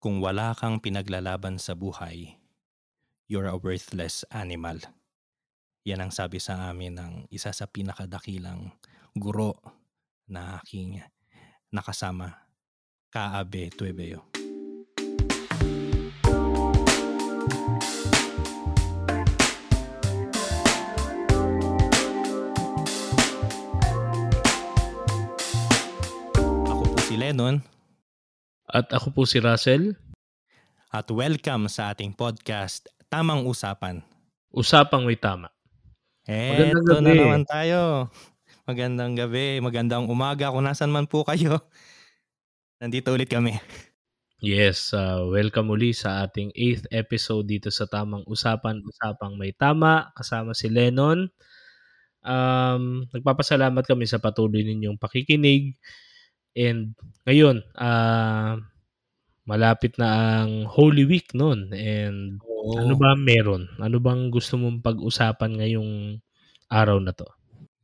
Kung wala kang pinaglalaban sa buhay, you're a worthless animal. Yan ang sabi sa amin ng isa sa pinakadakilang guro na aking nakasama, Kaabe Tuebeo. Ako po si Lennon At ako po si Russell. at welcome sa ating podcast, Tamang Usapan. Usapang may tama. Magandang Eto na gabi. naman tayo. Magandang gabi, magandang umaga kung nasan man po kayo. Nandito ulit kami. Yes, uh, welcome uli sa ating 8th episode dito sa Tamang Usapan, Usapang May Tama, kasama si Lennon. Um, nagpapasalamat kami sa patuloy ninyong pakikinig. And ngayon, ah malapit na ang Holy Week noon. And ano ba meron? Ano bang gusto mong pag-usapan ngayong araw na to?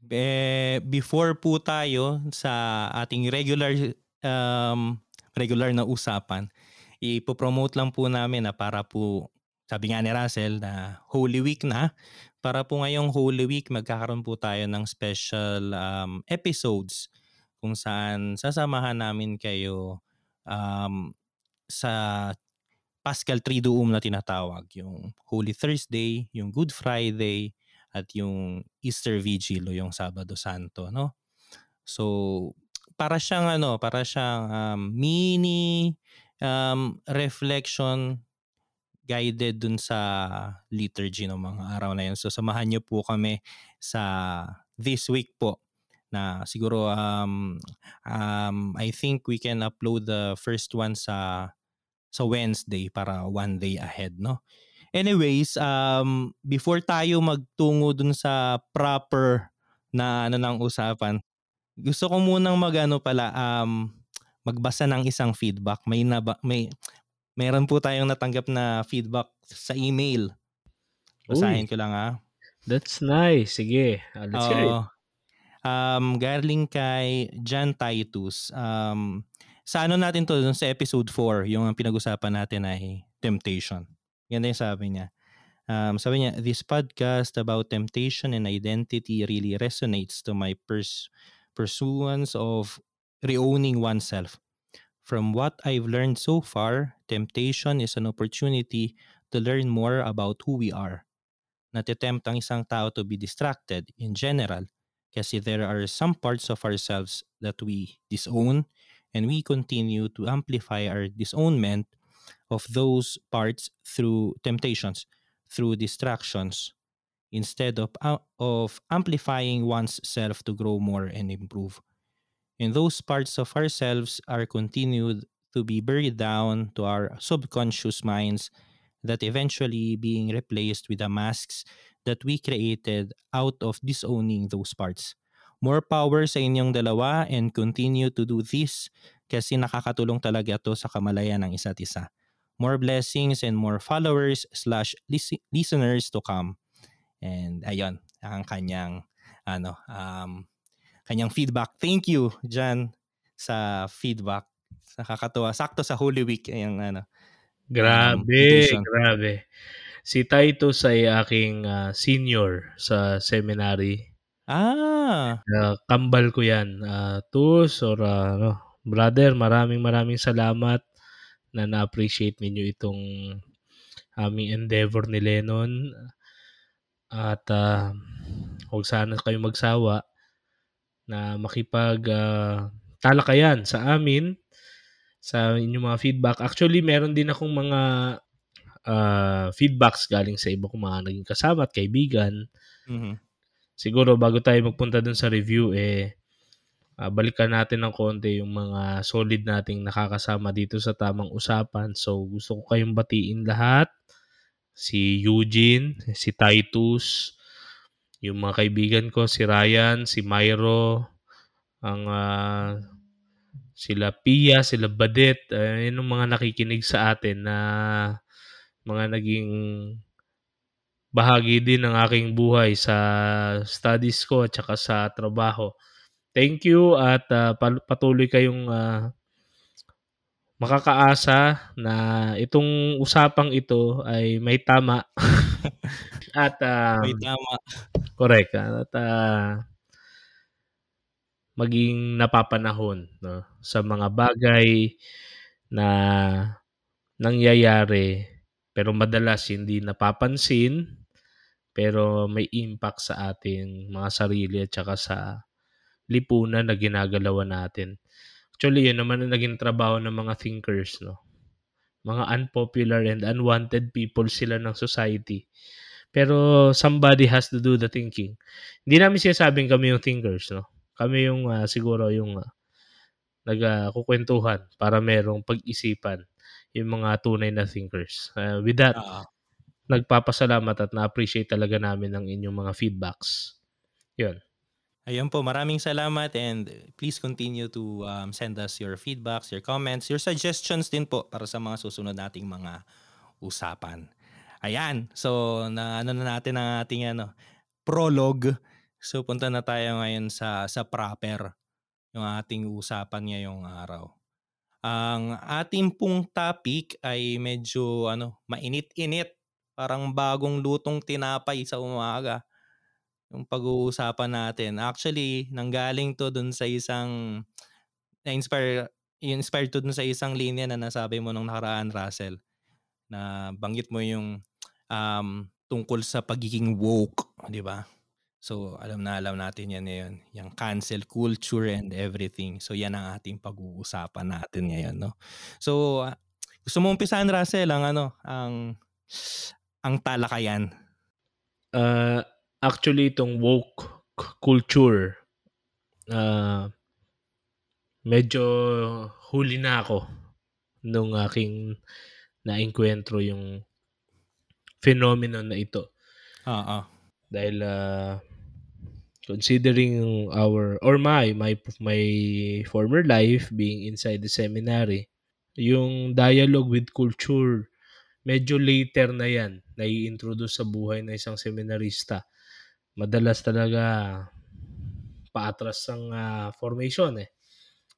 Eh, before po tayo sa ating regular um, regular na usapan, ipopromote lang po namin na para po, sabi nga ni Russell na Holy Week na, para po ngayong Holy Week magkakaroon po tayo ng special um, episodes kung saan sasamahan namin kayo um, sa Paschal Triduum na tinatawag, yung Holy Thursday, yung Good Friday, at yung Easter Vigil o yung Sabado Santo, no? So, para siyang ano, para siyang um, mini um, reflection guided dun sa liturgy ng mga araw na yun. So, samahan niyo po kami sa this week po na siguro um, um, I think we can upload the first one sa sa Wednesday para one day ahead, no? Anyways, um, before tayo magtungo dun sa proper na ano ng usapan, gusto ko munang magano pala um magbasa ng isang feedback. May naba, may meron po tayong natanggap na feedback sa email. Basahin Uy, ko lang ah. that's nice. Sige, uh, let's hear it. Um, galing kay John Titus. Um, sa ano natin to, sa episode 4, yung pinag-usapan natin ay temptation. Ganda yung sabi niya. Um, sabi niya, this podcast about temptation and identity really resonates to my pers- pursuance of reowning oneself. From what I've learned so far, temptation is an opportunity to learn more about who we are. Natitempt ang isang tao to be distracted in general kasi there are some parts of ourselves that we disown and we continue to amplify our disownment of those parts through temptations, through distractions, instead of, uh, of amplifying one's self to grow more and improve. And those parts of ourselves are continued to be buried down to our subconscious minds that eventually being replaced with the masks that we created out of disowning those parts. More power sa inyong dalawa and continue to do this kasi nakakatulong talaga to sa kamalayan ng isa't isa. More blessings and more followers slash lis- listeners to come. And ayun, ang kanyang ano, um, kanyang feedback. Thank you, Jan, sa feedback. Nakakatuwa. Sakto sa Holy Week. Yung, ano, Grabe, meditation. grabe. Si Titus ay aking ah, senior sa seminary. ah, Ah, kambal ko yan. Ah, Tus or ah, ano, brother, maraming maraming salamat na na-appreciate ninyo itong aming endeavor ni Lennon. At ah, huwag sana kayo magsawa na makipag ah, talakayan sa amin sa inyong mga feedback. Actually, meron din akong mga ah, feedbacks galing sa iba kong mga naging kasama at kaibigan. mhm. Siguro bago tayo magpunta dun sa review, eh, ah, balikan natin ng konti yung mga solid nating nakakasama dito sa tamang usapan. So, gusto ko kayong batiin lahat. Si Eugene, si Titus, yung mga kaibigan ko, si Ryan, si Myro, ang ah, sila Pia, sila Badet, uh, yun ang mga nakikinig sa atin na mga naging bahagi din ng aking buhay sa studies ko at saka sa trabaho. Thank you at pal- patuloy kayong ah, makakaasa na itong usapang ito ay may tama at um, May tama. correct at uh, maging napapanahon no sa mga bagay na nangyayari pero madalas hindi napapansin pero may impact sa ating mga sarili at saka sa lipunan na ginagalawan natin. Actually, yun naman ang naging trabaho ng mga thinkers, no? Mga unpopular and unwanted people sila ng society. Pero somebody has to do the thinking. Hindi namin sinasabing kami yung thinkers, no? Kami yung uh, siguro yung uh, nagkukwentuhan uh, para merong pag-isipan yung mga tunay na thinkers. Uh, with that, uh-huh. nagpapasalamat at na-appreciate talaga namin ang inyong mga feedbacks. Yun. Ayun po, maraming salamat and please continue to um, send us your feedbacks, your comments, your suggestions din po para sa mga susunod nating mga usapan. Ayan, so na ano na natin ang ating ano, prologue. So punta na tayo ngayon sa sa proper yung ating usapan ngayong araw. Ang ating pong topic ay medyo ano, mainit-init, parang bagong lutong tinapay sa umaga yung pag-uusapan natin. Actually, nanggaling to dun sa isang na-inspire inspired to dun sa isang linya na nasabi mo nung nakaraan, Russell, na banggit mo yung um, tungkol sa pagiging woke, di ba? So, alam na alam natin yan ngayon. Yung cancel culture and everything. So, yan ang ating pag-uusapan natin ngayon, no? So, uh, gusto mo umpisahan, Russell, ang ano, ang ang talakayan? Uh, actually itong woke culture uh, medyo huli na ako nung aking naengkwentro yung phenomenon na ito. Oo. Dahil uh, considering our or my my my former life being inside the seminary, yung dialogue with culture medyo later na yan na i-introduce sa buhay ng isang seminarista madalas talaga paatras ang uh, formation eh.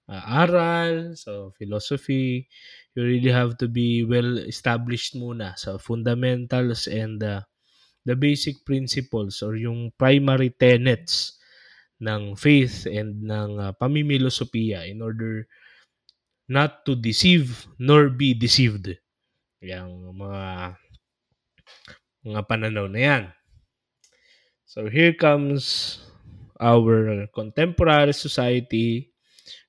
Uh, aral, so philosophy, you really have to be well established muna sa fundamentals and uh, the basic principles or yung primary tenets ng faith and ng uh, pamimilosopiya in order not to deceive nor be deceived. Yung mga mga pananaw na yan. So here comes our contemporary society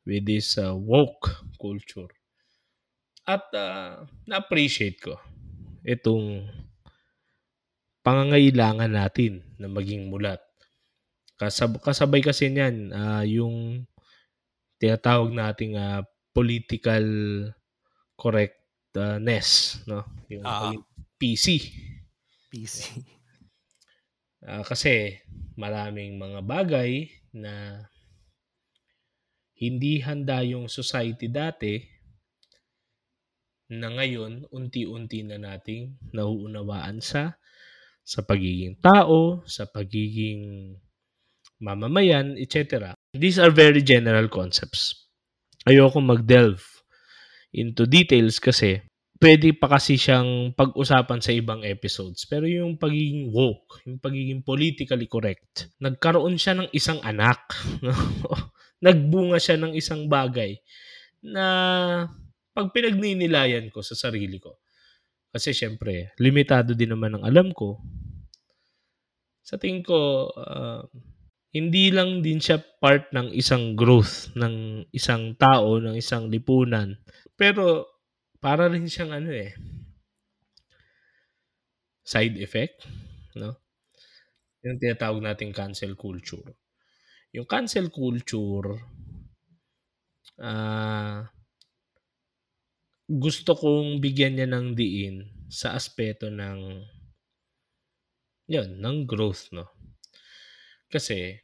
with this uh, woke culture. At uh, na-appreciate ko itong pangangailangan natin na maging mulat. Kasab- kasabay kasi niyan uh, yung tinatawag nating uh, political correctness, no? Yung uh, PC. PC. Uh, kasi maraming mga bagay na hindi handa yung society dati na ngayon unti-unti na nating nauunawaan sa sa pagiging tao, sa pagiging mamamayan, etc. These are very general concepts. Ayoko mag-delve into details kasi pwede pa kasi siyang pag-usapan sa ibang episodes. Pero yung pagiging woke, yung pagiging politically correct, nagkaroon siya ng isang anak. Nagbunga siya ng isang bagay na pag pinagninilayan ko sa sarili ko. Kasi syempre, limitado din naman ang alam ko. Sa tingin ko, uh, hindi lang din siya part ng isang growth ng isang tao, ng isang lipunan. Pero para rin siyang ano eh, side effect, no? Yung tinatawag nating cancel culture. Yung cancel culture, ah, uh, gusto kong bigyan niya ng diin sa aspeto ng yun, ng growth, no? Kasi,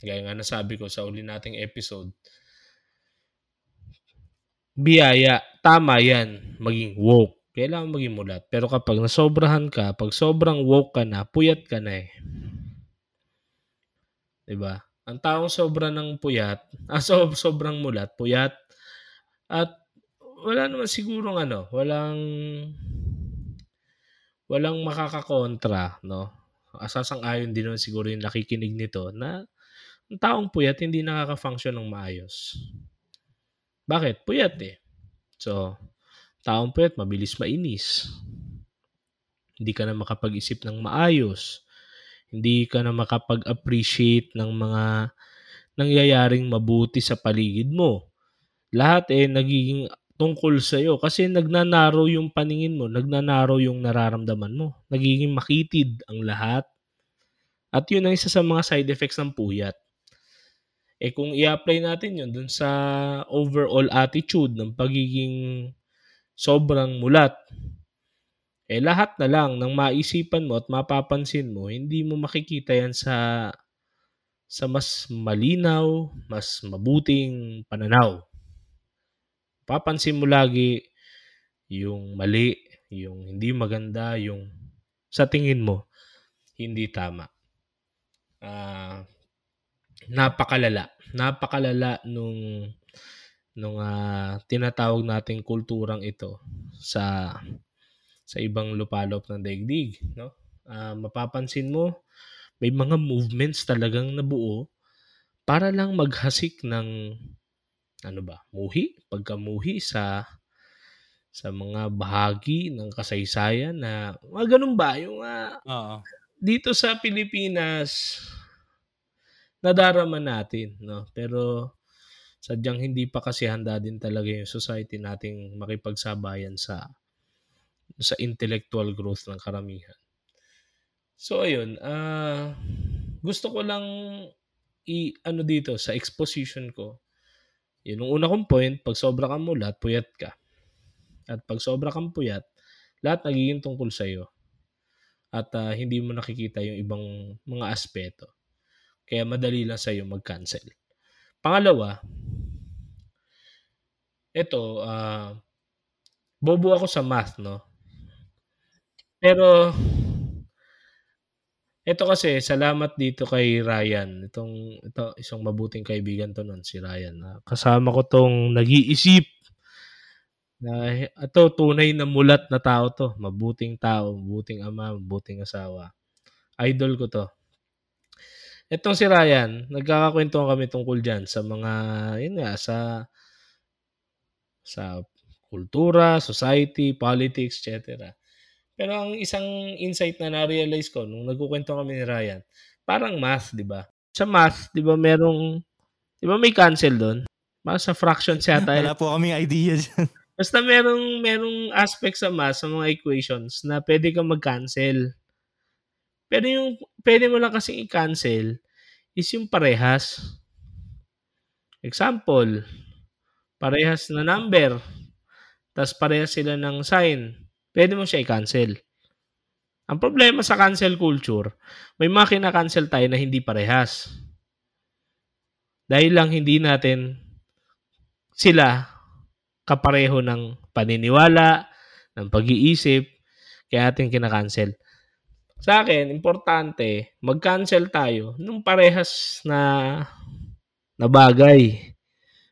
gaya nga nasabi ko sa uli nating episode, biyaya, tama yan, maging woke. Kailangan maging mulat. Pero kapag nasobrahan ka, pag sobrang woke ka na, puyat ka na eh. ba? Ang taong sobra ng puyat, ah, so, sobrang mulat, puyat, at wala naman sigurong ano, walang walang makakakontra, no? Sasang-ayon din naman siguro yung nakikinig nito na ang taong puyat hindi nakaka-function ng maayos. Bakit? Puyat eh. So, taong puyat mabilis mainis. Hindi ka na makapag-isip ng maayos. Hindi ka na makapag-appreciate ng mga nangyayaring mabuti sa paligid mo. Lahat eh nagiging tungkol sa iyo kasi nagnanaro yung paningin mo, nagnanaro yung nararamdaman mo. Nagiging makitid ang lahat. At yun ang isa sa mga side effects ng puyat. Eh kung i-apply natin yun dun sa overall attitude ng pagiging sobrang mulat, eh lahat na lang ng maisipan mo at mapapansin mo, hindi mo makikita yan sa sa mas malinaw, mas mabuting pananaw. Papansin mo lagi yung mali, yung hindi maganda, yung sa tingin mo hindi tama. Uh, napakalala. Napakalala nung nung uh, tinatawag nating kulturang ito sa sa ibang lupalop ng daigdig, no? Uh, mapapansin mo may mga movements talagang nabuo para lang maghasik ng ano ba, muhi, pagkamuhi sa sa mga bahagi ng kasaysayan na mga ganun ba yung uh, Oo. dito sa Pilipinas nadarama natin no pero sadyang hindi pa kasi handa din talaga yung society nating makipagsabayan sa sa intellectual growth ng karamihan So ayun, uh, gusto ko lang i ano dito sa exposition ko. Yun yung una kong point, pag sobra kang mulat, puyat ka. At pag sobra kang puyat, lahat nagiging tungkol sa iyo. At uh, hindi mo nakikita yung ibang mga aspeto. Kaya madali lang sa iyo mag-cancel. Pangalawa, ito, uh, bobo ako sa math, no? Pero ito kasi, salamat dito kay Ryan. Itong, ito, isang mabuting kaibigan to nun, si Ryan. Na kasama ko tong nag-iisip na ito, tunay na mulat na tao to. Mabuting tao, mabuting ama, mabuting asawa. Idol ko to. Itong si Ryan, nagkakakwento kami tungkol dyan sa mga, yun nga, sa sa kultura, society, politics, etc. Pero ang isang insight na na-realize ko nung nagkukwento kami ni Ryan, parang math, di ba? Sa math, di ba merong, di ba may cancel doon? Mga sa fractions yata. Wala po kaming idea dyan. Basta merong, merong aspect sa math, sa mga equations, na pwede kang mag-cancel. Pero yung pwede mo lang kasi i-cancel is yung parehas. Example, parehas na number, tas parehas sila ng sign pwede mo siya i-cancel. Ang problema sa cancel culture, may mga kina-cancel tayo na hindi parehas. Dahil lang hindi natin sila kapareho ng paniniwala, ng pag-iisip, kaya ating kina-cancel. Sa akin, importante, mag-cancel tayo nung parehas na na bagay.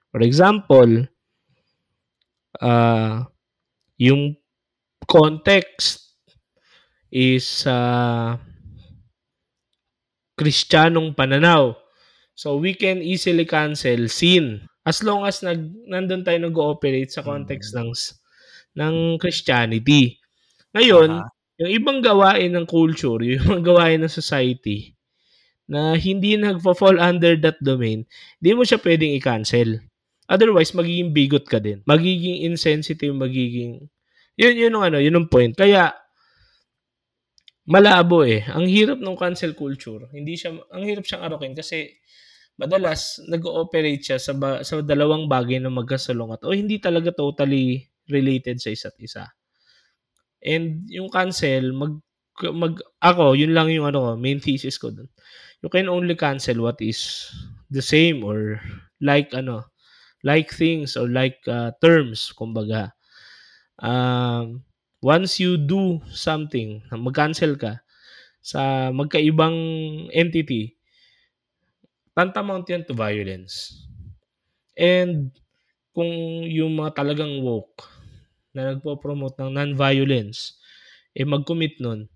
For example, uh, yung context is uh, Kristiyanong pananaw. So we can easily cancel sin as long as nag nandun tayo nag-ooperate sa context ng ng Christianity. Ngayon, uh-huh. yung ibang gawain ng culture, yung ibang gawain ng society na hindi nagfo-fall under that domain, hindi mo siya pwedeng i-cancel. Otherwise, magiging bigot ka din. Magiging insensitive, magiging yun, yun yung ano, yun yung point. Kaya, malabo eh. Ang hirap ng cancel culture. Hindi siya, ang hirap siyang arokin kasi madalas nag-ooperate siya sa, ba, sa dalawang bagay na magkasalungat o hindi talaga totally related sa isa't isa. And yung cancel, mag, mag, ako, yun lang yung ano, main thesis ko dun. You can only cancel what is the same or like ano, like things or like uh, terms, kumbaga um, once you do something, mag-cancel ka sa magkaibang entity, tantamount yan to violence. And kung yung mga talagang woke na nagpo-promote ng non-violence, eh mag-commit nun,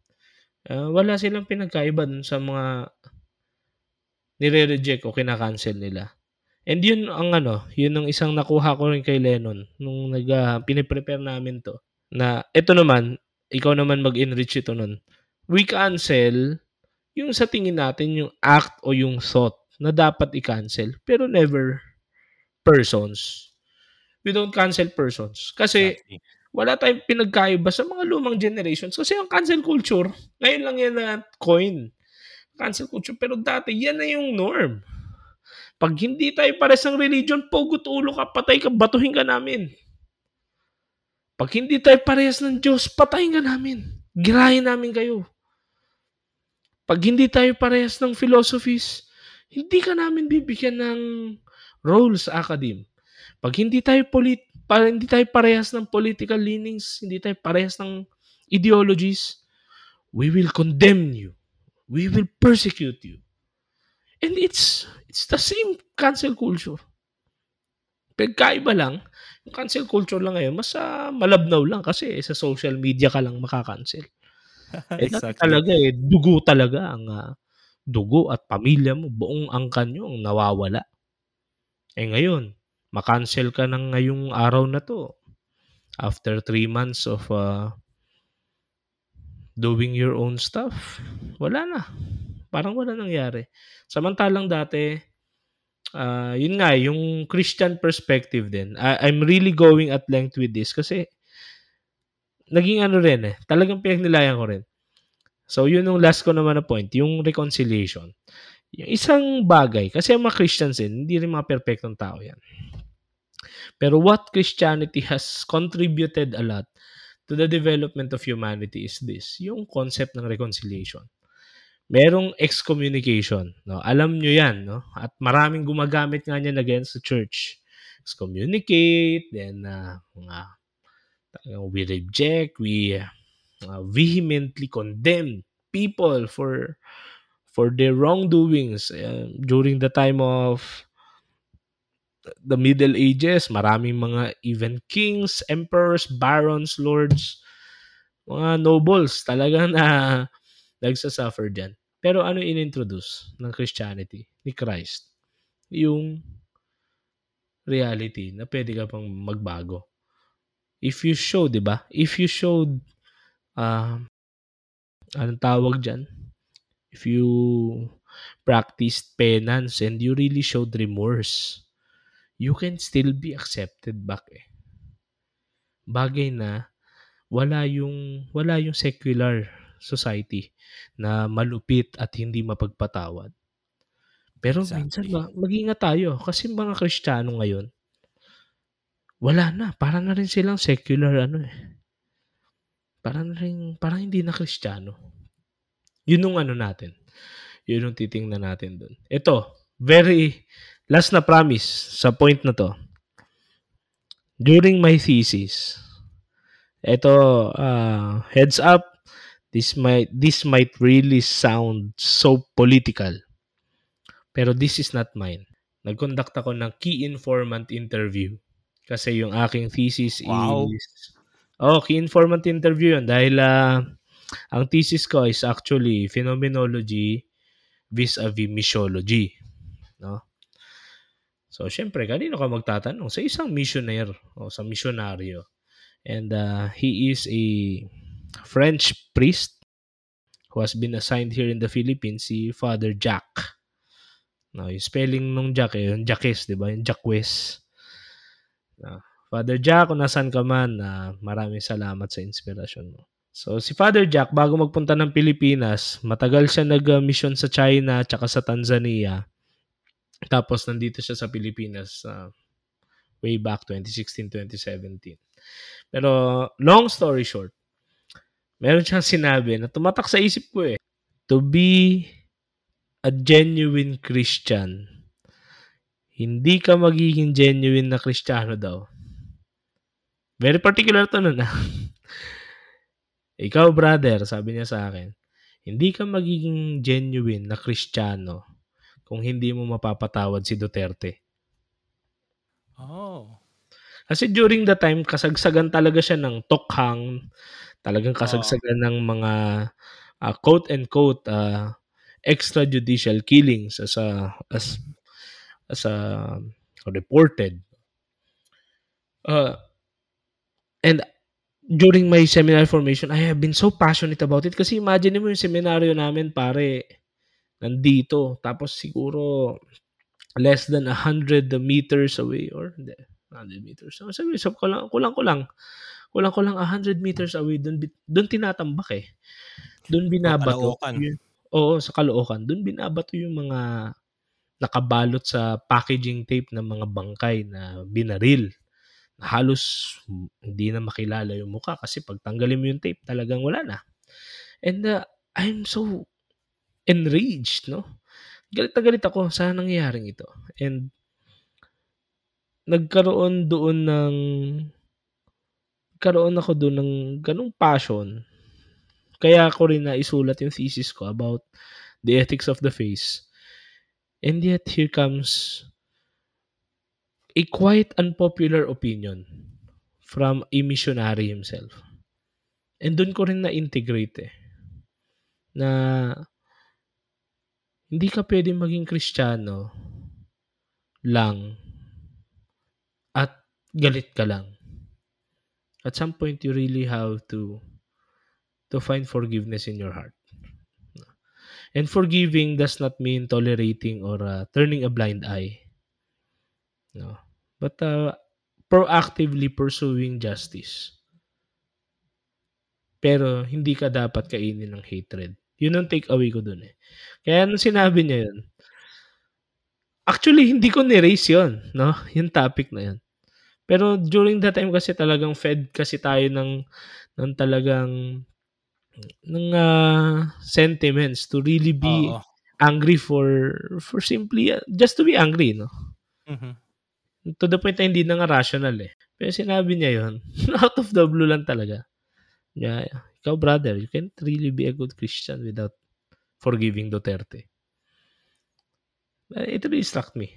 uh, wala silang pinagkaiba dun sa mga nire-reject o kinakancel nila. And yun ang ano, yun ang isang nakuha ko rin kay Lennon nung nag uh, piniprepare namin to. Na ito naman, ikaw naman mag-enrich ito nun. We cancel yung sa tingin natin yung act o yung thought na dapat i-cancel pero never persons. We don't cancel persons. Kasi exactly. wala tayong pinagkaiba sa mga lumang generations. Kasi yung cancel culture, ngayon lang yan na coin. Cancel culture. Pero dati, yan na yung norm. Pag hindi tayo pares ng religion, pogot ulo ka, patay ka, batuhin ka namin. Pag hindi tayo parehas ng Diyos, patayin ka namin. Girahin namin kayo. Pag hindi tayo parehas ng philosophies, hindi ka namin bibigyan ng role sa academe. Pag hindi tayo polit para hindi tayo parehas ng political leanings, hindi tayo parehas ng ideologies, we will condemn you. We will persecute you. And it's it's the same cancel culture. Pagkaiba lang, yung cancel culture lang ngayon, mas uh, malabnaw lang kasi sa social media ka lang makakancel. eh, exactly. talaga eh, dugo talaga ang uh, dugo at pamilya mo, buong angkan nyo ang nawawala. Eh ngayon, makancel ka ng ngayong araw na to after three months of uh, doing your own stuff, wala na. Parang wala nangyari. Samantalang dati, uh, yun nga, yung Christian perspective din. I- I'm really going at length with this kasi naging ano rin eh, talagang pinagnilayan ko rin. So, yun yung last ko naman na point, yung reconciliation. Yung isang bagay, kasi mga Christians din, hindi rin mga perfectong tao yan. Pero what Christianity has contributed a lot to the development of humanity is this, yung concept ng reconciliation merong excommunication. No? Alam nyo yan. No? At maraming gumagamit nga niyan against the church. Excommunicate, then uh, uh, we reject, we uh, vehemently condemn people for for their wrongdoings uh, during the time of the Middle Ages, maraming mga even kings, emperors, barons, lords, mga nobles talagang na nagsasuffer dyan. Pero ano inintroduce ng Christianity ni Christ? Yung reality na pwede ka pang magbago. If you show, di ba? If you showed, uh, anong tawag dyan? If you practiced penance and you really showed remorse, you can still be accepted back eh. Bagay na wala yung wala yung secular society na malupit at hindi mapagpatawad. Pero exactly. minsan mag-ingat tayo kasi mga Kristiyano ngayon wala na, para na rin silang secular ano eh. Para na rin, parang hindi na Kristiyano. Yun yung ano natin. Yun yung titingnan natin doon. Ito, very last na promise sa point na to. During my thesis, ito, uh, heads up, This might this might really sound so political. Pero this is not mine. Nag-conduct ako ng key informant interview. Kasi yung aking thesis wow. is Oh, key informant interview yun dahil uh, ang thesis ko is actually phenomenology vis-a-vis missiology. No? So, syempre, kanino ka magtatanong? Sa isang missionaire o sa misyonaryo. And uh, he is a French priest who has been assigned here in the Philippines, si Father Jack. No, yung spelling nung Jack eh, yung Jackes, di ba? Yung Jacques. No, Father Jack, kung nasan ka man, uh, maraming salamat sa inspirasyon mo. So, si Father Jack, bago magpunta ng Pilipinas, matagal siya nag-mission sa China at sa Tanzania. Tapos, nandito siya sa Pilipinas uh, way back 2016-2017. Pero, long story short, meron siyang sinabi na tumatak sa isip ko eh. To be a genuine Christian, hindi ka magiging genuine na Kristiyano daw. Very particular to nun ah. Ikaw brother, sabi niya sa akin, hindi ka magiging genuine na Kristiyano kung hindi mo mapapatawad si Duterte. Oh. Kasi during the time, kasagsagan talaga siya ng tokhang, talagang kasagsagan ng mga uh, quote and quote uh, extrajudicial killings as a as as a reported. Uh, and during my seminar formation, I have been so passionate about it kasi imagine mo yung seminaryo namin pare nandito tapos siguro less than 100 meters away or hindi 100 meters. So, sabi, so kulang, kulang ko lang. Kulang ko lang 100 meters away doon doon tinatambak eh. Doon binabato. Oo, sa Caloocan. Doon binabato yung mga nakabalot sa packaging tape ng mga bangkay na binaril halos hindi na makilala yung mukha kasi pag tanggalin mo yung tape, talagang wala na. And uh, I'm so enraged, no? Galit na galit ako sa nangyayaring ito. And nagkaroon doon ng karoon ako doon ng ganung passion. Kaya ako rin na isulat yung thesis ko about the ethics of the face. And yet, here comes a quite unpopular opinion from a missionary himself. And doon ko rin na-integrate eh, na hindi ka pwedeng maging kristyano lang at galit ka lang. At some point, you really have to to find forgiveness in your heart. And forgiving does not mean tolerating or uh, turning a blind eye. No. But uh, proactively pursuing justice. Pero hindi ka dapat kainin ng hatred. Yun ang take away ko dun eh. Kaya nung sinabi niya yun, actually hindi ko ni-raise yun, no? Yung topic na yun. Pero during that time kasi talagang fed kasi tayo ng ng talagang ng uh, sentiments to really be Oo. angry for for simply uh, just to be angry, no? Mm-hmm. To the point na hindi na nga rational eh. Pero sinabi niya yon out of the blue lang talaga. Yeah, ikaw brother, you can't really be a good Christian without forgiving Duterte. It really struck me.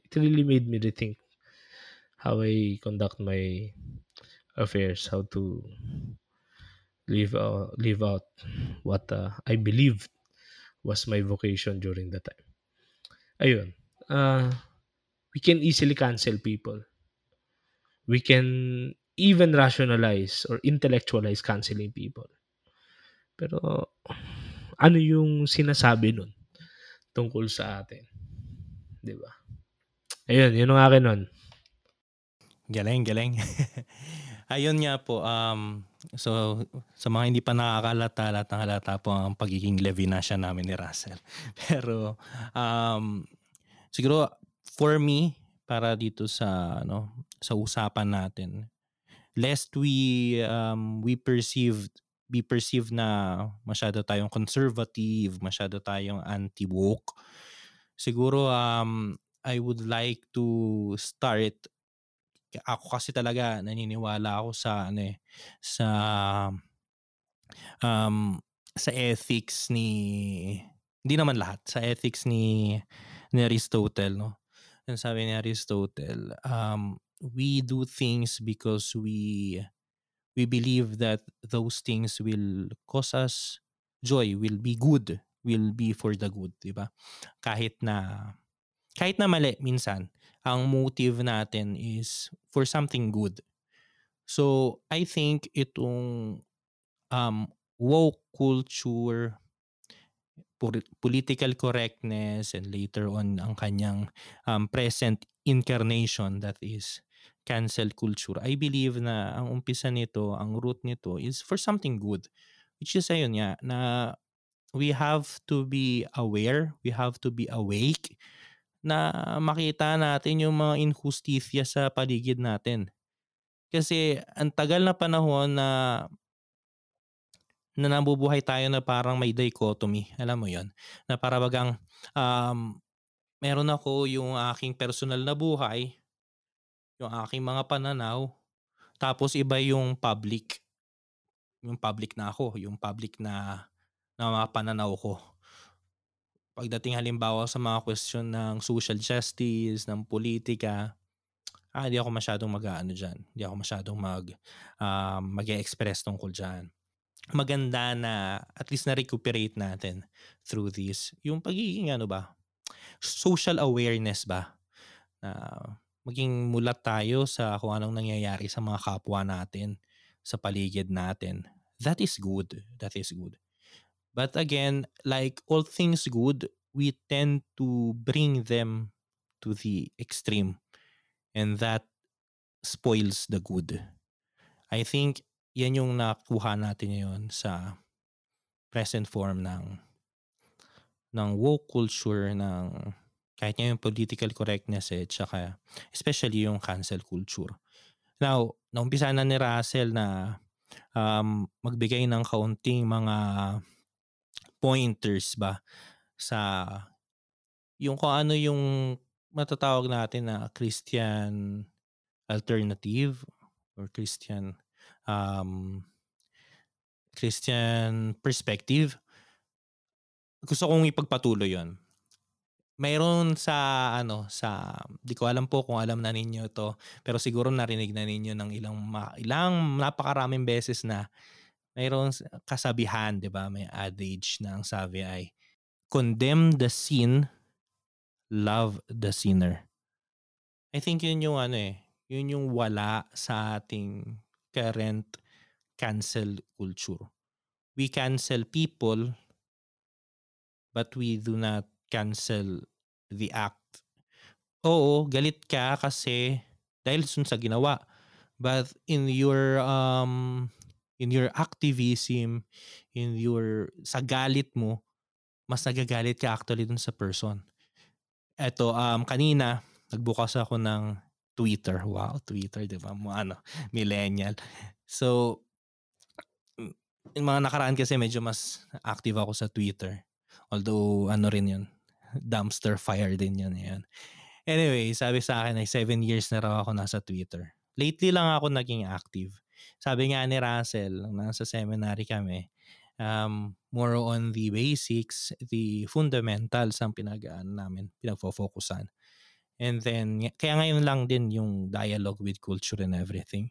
It really made me rethink how I conduct my affairs, how to live uh, live out what uh, I believed was my vocation during that time. Ayun. Uh, we can easily cancel people. We can even rationalize or intellectualize canceling people. Pero ano yung sinasabi nun tungkol sa atin? 'Di ba? Ayun, yun ang akin nun. Galing, galing. Ayun nga po, um, so sa mga hindi pa nakakalata, lahat ng halata po ang pagiging Levinasya namin ni Russell. Pero um, siguro for me, para dito sa ano sa usapan natin, lest we um, we perceived be perceived na masyado tayong conservative, masyado tayong anti-woke. Siguro um, I would like to start ako kasi talaga naniniwala ako sa ano eh, sa um, sa ethics ni hindi naman lahat sa ethics ni ni Aristotle no ang sabi ni Aristotle, um, we do things because we we believe that those things will cause us joy, will be good, will be for the good, di ba? Kahit na kahit na mali minsan, ang motive natin is for something good. So, I think itong um, woke culture political correctness and later on ang kanyang um, present incarnation that is cancel culture. I believe na ang umpisa nito, ang root nito is for something good. Which is ayun nga, na we have to be aware, we have to be awake na makita natin yung mga injusticia sa paligid natin. Kasi ang tagal na panahon na na nabubuhay tayo na parang may dichotomy. Alam mo yon Na para bagang um, meron ako yung aking personal na buhay, yung aking mga pananaw, tapos iba yung public. Yung public na ako, yung public na, na mga pananaw ko. Pagdating halimbawa sa mga question ng social justice, ng politika, ah, hindi ako masyadong mag-aano dyan. Hindi ako masyadong mag, um, mag-express tungkol dyan. Maganda na at least na-recuperate natin through this. Yung pagiging ano ba, social awareness ba? Na maging mulat tayo sa kung anong nangyayari sa mga kapwa natin, sa paligid natin. That is good. That is good. But again, like all things good, we tend to bring them to the extreme. And that spoils the good. I think yan yung nakuha natin ngayon sa present form ng ng woke culture ng kahit nga yung political correctness eh, tsaka especially yung cancel culture. Now, naumpisa na ni Russell na um, magbigay ng kaunting mga pointers ba sa yung kung ano yung matatawag natin na Christian alternative or Christian um, Christian perspective. Gusto kong ipagpatuloy 'yon. Mayroon sa ano sa di ko alam po kung alam na ninyo to pero siguro narinig na ninyo ng ilang ilang napakaraming beses na mayroon kasabihan, 'di ba? May adage na ang sabi ay condemn the sin, love the sinner. I think yun yung ano eh, yun yung wala sa ating current cancel culture. We cancel people but we do not cancel the act. Oo, galit ka kasi dahil sun sa ginawa. But in your um in your activism, in your sa galit mo, mas nagagalit ka actually dun sa person. Eto, um, kanina, nagbukas ako ng Twitter. Wow, Twitter, di ba? Mo, ano, millennial. So, yung mga nakaraan kasi medyo mas active ako sa Twitter. Although, ano rin yun, dumpster fire din yun. Yan. Anyway, sabi sa akin ay 7 years na raw ako nasa Twitter. Lately lang ako naging active. Sabi nga ni Russell, nasa seminary kami, um, more on the basics, the fundamentals ang pinag namin, pinagfo-focusan. And then, kaya ngayon lang din yung dialogue with culture and everything.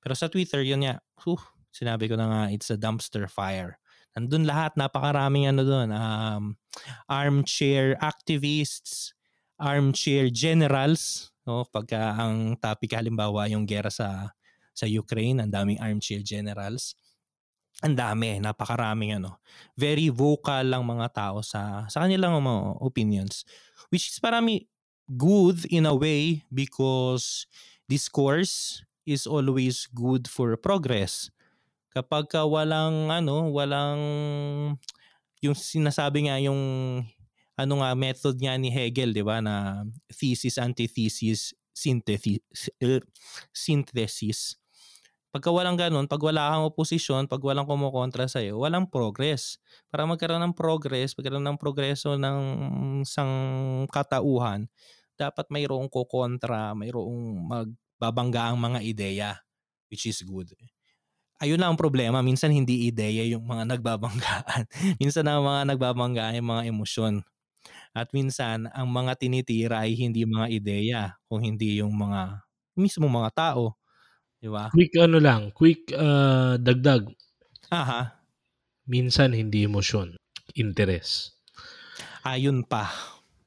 Pero sa Twitter, yun nga, whew, sinabi ko na nga, it's a dumpster fire. Nandun lahat, napakaraming ano doon, um, armchair activists, armchair generals, no? pagka ang topic halimbawa yung gera sa sa Ukraine, ang daming armchair generals ang dami, napakaraming ano. Very vocal lang mga tao sa sa kanilang mga opinions. Which is parami good in a way because discourse is always good for progress. Kapag ka walang ano, walang yung sinasabi nga yung ano nga method nga ni Hegel, 'di ba, na thesis antithesis synthesis uh, synthesis Pagka walang ganun, pag wala kang oposisyon, pag walang kumukontra sa'yo, walang progress. Para magkaroon ng progress, magkaroon ng progreso ng isang katauhan, dapat mayroong kukontra, mayroong magbabangga ang mga ideya, which is good. Ayun lang ang problema, minsan hindi ideya yung mga nagbabanggaan. minsan ang mga nagbabanggaan yung mga emosyon. At minsan, ang mga tinitira ay hindi mga ideya, kung hindi yung mga mismo mga tao Di ba? Quick ano lang, quick uh, dagdag. Aha. Minsan hindi emosyon, interes. Ayun pa.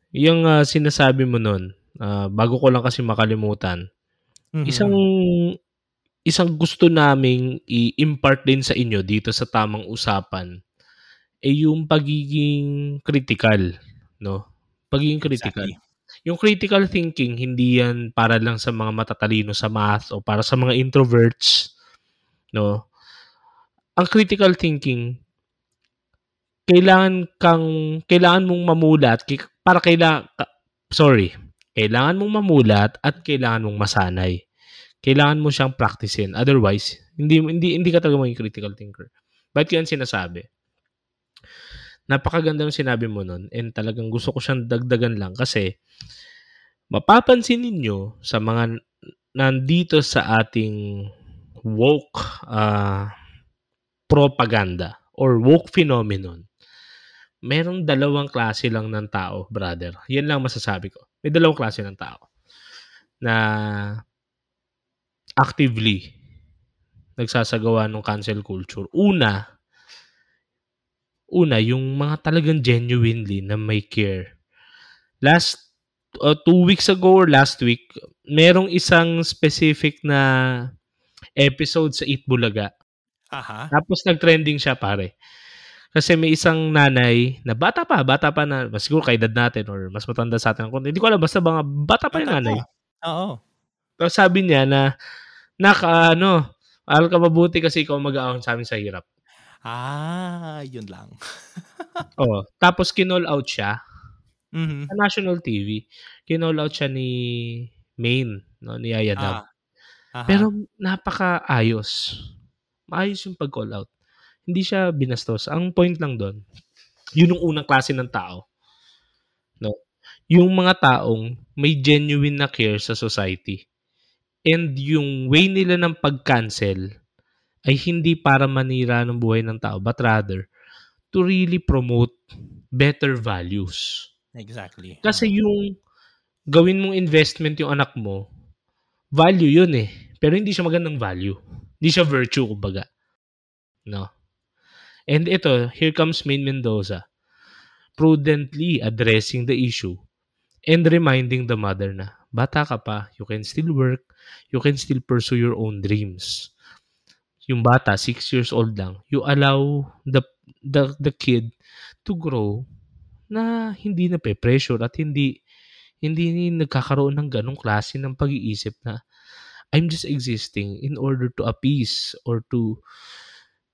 Yung uh, sinasabi mo nun, uh, bago ko lang kasi makalimutan, mm-hmm. isang isang gusto naming i-impart din sa inyo dito sa tamang usapan ay yung pagiging critical, no? Pagiging critical. Exactly. Yung critical thinking, hindi yan para lang sa mga matatalino sa math o para sa mga introverts, no? Ang critical thinking, kailangan kang kailangan mong mamulat para kailangan sorry, kailangan mong mamulat at kailangan mong masanay. Kailangan mo siyang practicein. Otherwise, hindi hindi hindi ka talaga maging critical thinker. Bakit yan sinasabi? Napakaganda ng sinabi mo nun and talagang gusto ko siyang dagdagan lang kasi mapapansin ninyo sa mga nandito sa ating woke uh, propaganda or woke phenomenon, merong dalawang klase lang ng tao, brother. Yan lang masasabi ko. May dalawang klase ng tao. na actively nagsasagawa ng cancel culture. Una, una, yung mga talagang genuinely na may care. Last, uh, two weeks ago or last week, merong isang specific na episode sa Eat Bulaga. Aha. Tapos nag-trending siya pare. Kasi may isang nanay na bata pa, bata pa na, siguro kay dad natin or mas matanda sa atin. Hindi ko alam, basta mga bata pa yung nanay. pa. Oo. Tapos sabi niya na, naka ano, aral ka mabuti kasi ikaw mag-aahon sa amin sa hirap. Ah, yun lang. Oh, tapos kinall out siya Mhm. sa national TV. Kinall out siya ni Maine, no, ni Yaya Dab. Ah. Aha. Pero napakaayos. Maayos yung pag-call out. Hindi siya binastos. Ang point lang doon, yun yung unang klase ng tao. No? Yung mga taong may genuine na care sa society. And yung way nila ng pag-cancel ay hindi para manira ng buhay ng tao, but rather to really promote better values. exactly. Kasi yung gawin mong investment yung anak mo, value yun eh. Pero hindi siya magandang value. Hindi siya virtue, kumbaga. No? And ito, here comes Main Mendoza, prudently addressing the issue and reminding the mother na, bata ka pa, you can still work, you can still pursue your own dreams. Yung bata, six years old lang, you allow the, the, the kid to grow na hindi na pressure at hindi hindi nagkakaroon ng ganong klase ng pag-iisip na I'm just existing in order to appease or to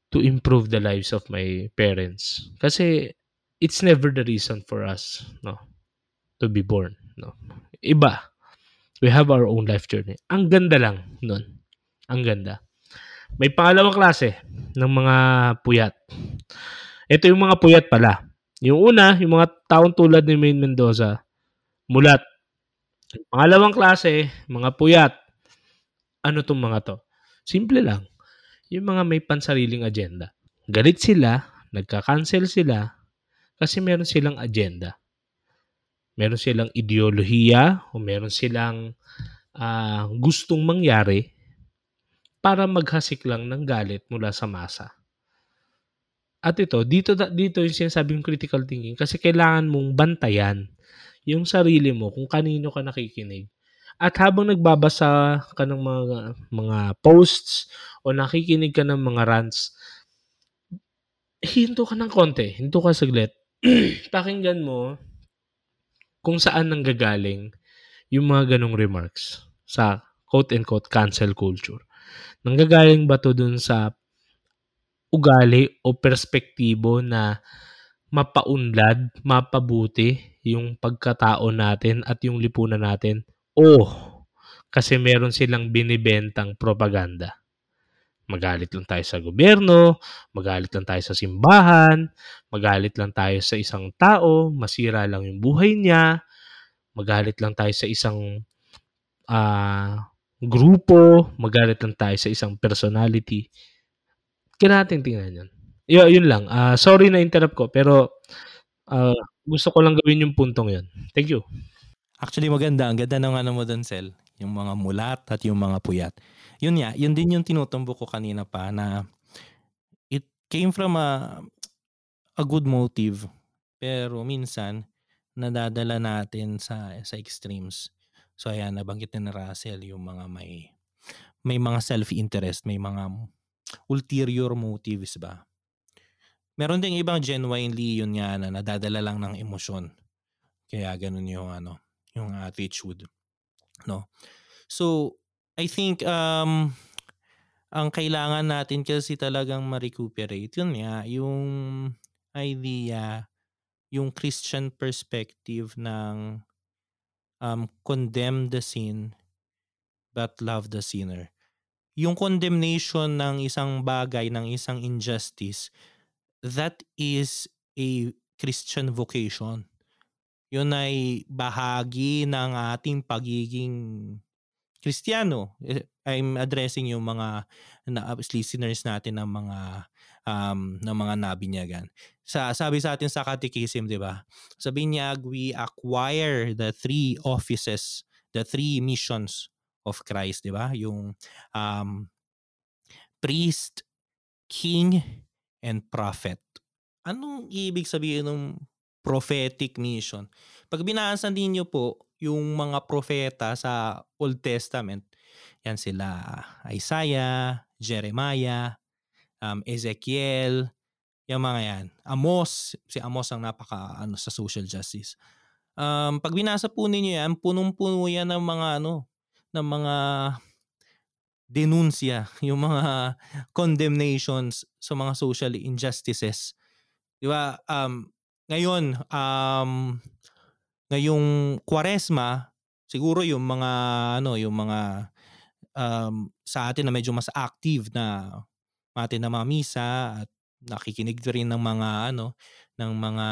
to improve the lives of my parents. Kasi it's never the reason for us, no, to be born, no. Iba. We have our own life journey. Ang ganda lang nun. Ang ganda. May pangalawang klase ng mga puyat. Ito yung mga puyat pala. Yung una, yung mga taong tulad ni Main Mendoza, mulat. Pangalawang klase, mga puyat. Ano tong mga to? Simple lang. Yung mga may pansariling agenda. Galit sila, nagka-cancel sila, kasi meron silang agenda. Meron silang ideolohiya o meron silang ah, gustong mangyari para maghasik lang ng galit mula sa masa. At ito, dito dito yung sinasabing critical thinking kasi kailangan mong bantayan yung sarili mo kung kanino ka nakikinig. At habang nagbabasa ka ng mga mga posts o nakikinig ka ng mga rants, hinto ka ng konti, hinto ka saglit. Pakinggan mo kung saan nanggagaling yung mga ganong remarks sa quote-unquote cancel culture. Nanggagaling ba to dun sa ugali o perspektibo na mapaunlad, mapabuti yung pagkatao natin at yung lipunan natin o kasi meron silang binibentang propaganda. Magalit lang tayo sa gobyerno, magalit lang tayo sa simbahan, magalit lang tayo sa isang tao, masira lang yung buhay niya, magalit lang tayo sa isang ah, grupo, magalit lang tayo sa isang personality. Kailangan natin tingnan yun. Yun, yun lang. Ah, sorry na interrupt ko, pero ah, gusto ko lang gawin yung puntong yun. Thank you. Actually maganda, ang ganda ng ano mo doon, Sel. Yung mga mulat at yung mga puyat. Yun nga, yun din yung tinutumbok ko kanina pa na it came from a, a good motive. Pero minsan, nadadala natin sa sa extremes. So ayan, nabanggit na ni Russell yung mga may may mga self-interest, may mga ulterior motives ba. Meron ding ibang genuinely yun nga na nadadala lang ng emosyon. Kaya ganun yung ano, yung attitude. No? So, I think um ang kailangan natin kasi talagang ma-recuperate yun nga yung idea yung Christian perspective ng um, condemn the sin but love the sinner. Yung condemnation ng isang bagay, ng isang injustice, that is a Christian vocation. Yun ay bahagi ng ating pagiging Kristiyano. Eh, I'm addressing yung mga na, listeners natin ng mga um, ng mga nabinyagan. Sa sabi sa atin sa catechism, 'di ba? Sa binyag we acquire the three offices the three missions of Christ, 'di ba? Yung um, priest, king, and prophet. Anong ibig sabihin ng prophetic mission? Pag binasa ninyo po yung mga propeta sa Old Testament, yan sila Isaiah, Jeremiah, um, Ezekiel, yung mga yan. Amos, si Amos ang napaka ano sa social justice. Um, pag binasa po ninyo yan, punong-puno yan ng mga ano, ng mga denunsya, yung mga condemnations sa mga social injustices. Di ba? Um, ngayon, um, ngayong Kwaresma, siguro yung mga ano, yung mga um, sa atin na medyo mas active na atin na mga misa at nakikinig rin ng mga ano ng mga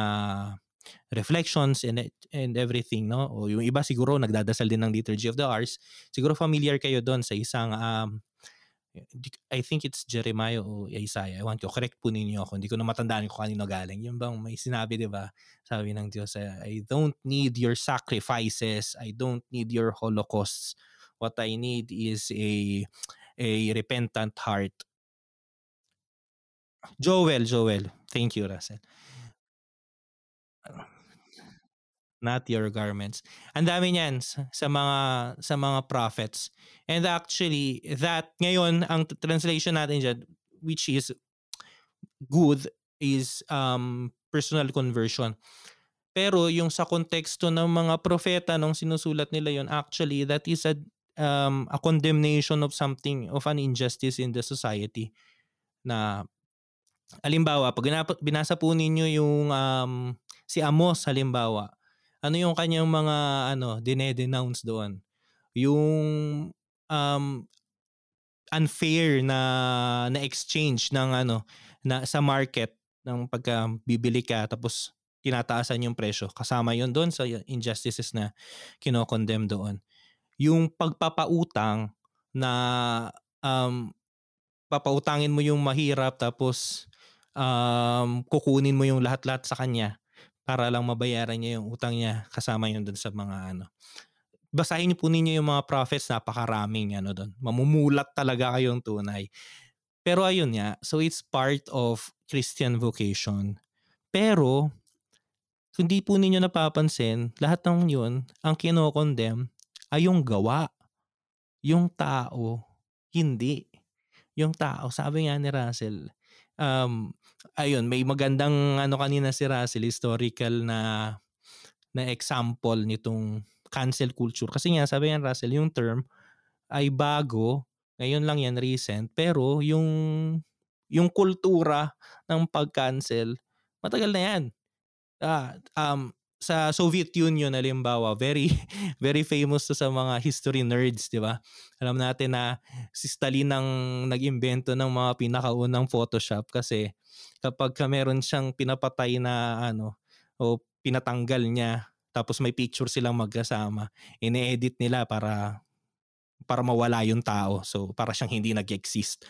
reflections and and everything no o yung iba siguro nagdadasal din ng liturgy of the hours siguro familiar kayo doon sa isang um, I think it's Jeremiah o Isaiah. I want to correct po ninyo ako. Hindi ko na matandaan kung kanino galing. Yung bang may sinabi, di ba? Sabi ng Diyos, I don't need your sacrifices. I don't need your holocausts. What I need is a a repentant heart. Joel, Joel. Thank you, Russell. Not your garments. Ang dami niyan sa mga sa mga prophets. And actually, that ngayon ang translation natin diyan which is good is um personal conversion. Pero yung sa konteksto ng mga propeta nung sinusulat nila yon actually that is a um, a condemnation of something of an injustice in the society na halimbawa pag binasa po ninyo yung um, si Amos halimbawa ano yung kanyang mga ano dinedenounce doon? Yung um, unfair na na exchange ng ano na sa market ng pagka bibili ka tapos tinataasan yung presyo. Kasama yon doon sa injustices na kino-condemn doon. Yung pagpapautang na um, papautangin mo yung mahirap tapos um, kukunin mo yung lahat-lahat sa kanya para lang mabayaran niya yung utang niya kasama yun dun sa mga ano. Basahin niyo po ninyo yung mga prophets, napakaraming ano doon. Mamumulat talaga kayong tunay. Pero ayun nga, so it's part of Christian vocation. Pero, kung di po ninyo napapansin, lahat ng yun, ang kinokondemn ay yung gawa. Yung tao, hindi. Yung tao, sabi nga ni Russell, um, ayun, may magandang ano kanina si Russell, historical na na example nitong cancel culture. Kasi nga, sabi nga Russell, yung term ay bago, ngayon lang yan recent, pero yung yung kultura ng pag-cancel, matagal na yan. Ah, um, sa Soviet Union halimbawa, very very famous to sa mga history nerds, 'di ba? Alam natin na si Stalin ang nag-imbento ng mga pinakaunang Photoshop kasi kapag ka meron siyang pinapatay na ano o pinatanggal niya tapos may picture silang magkasama, ine-edit nila para para mawala yung tao. So para siyang hindi nag-exist.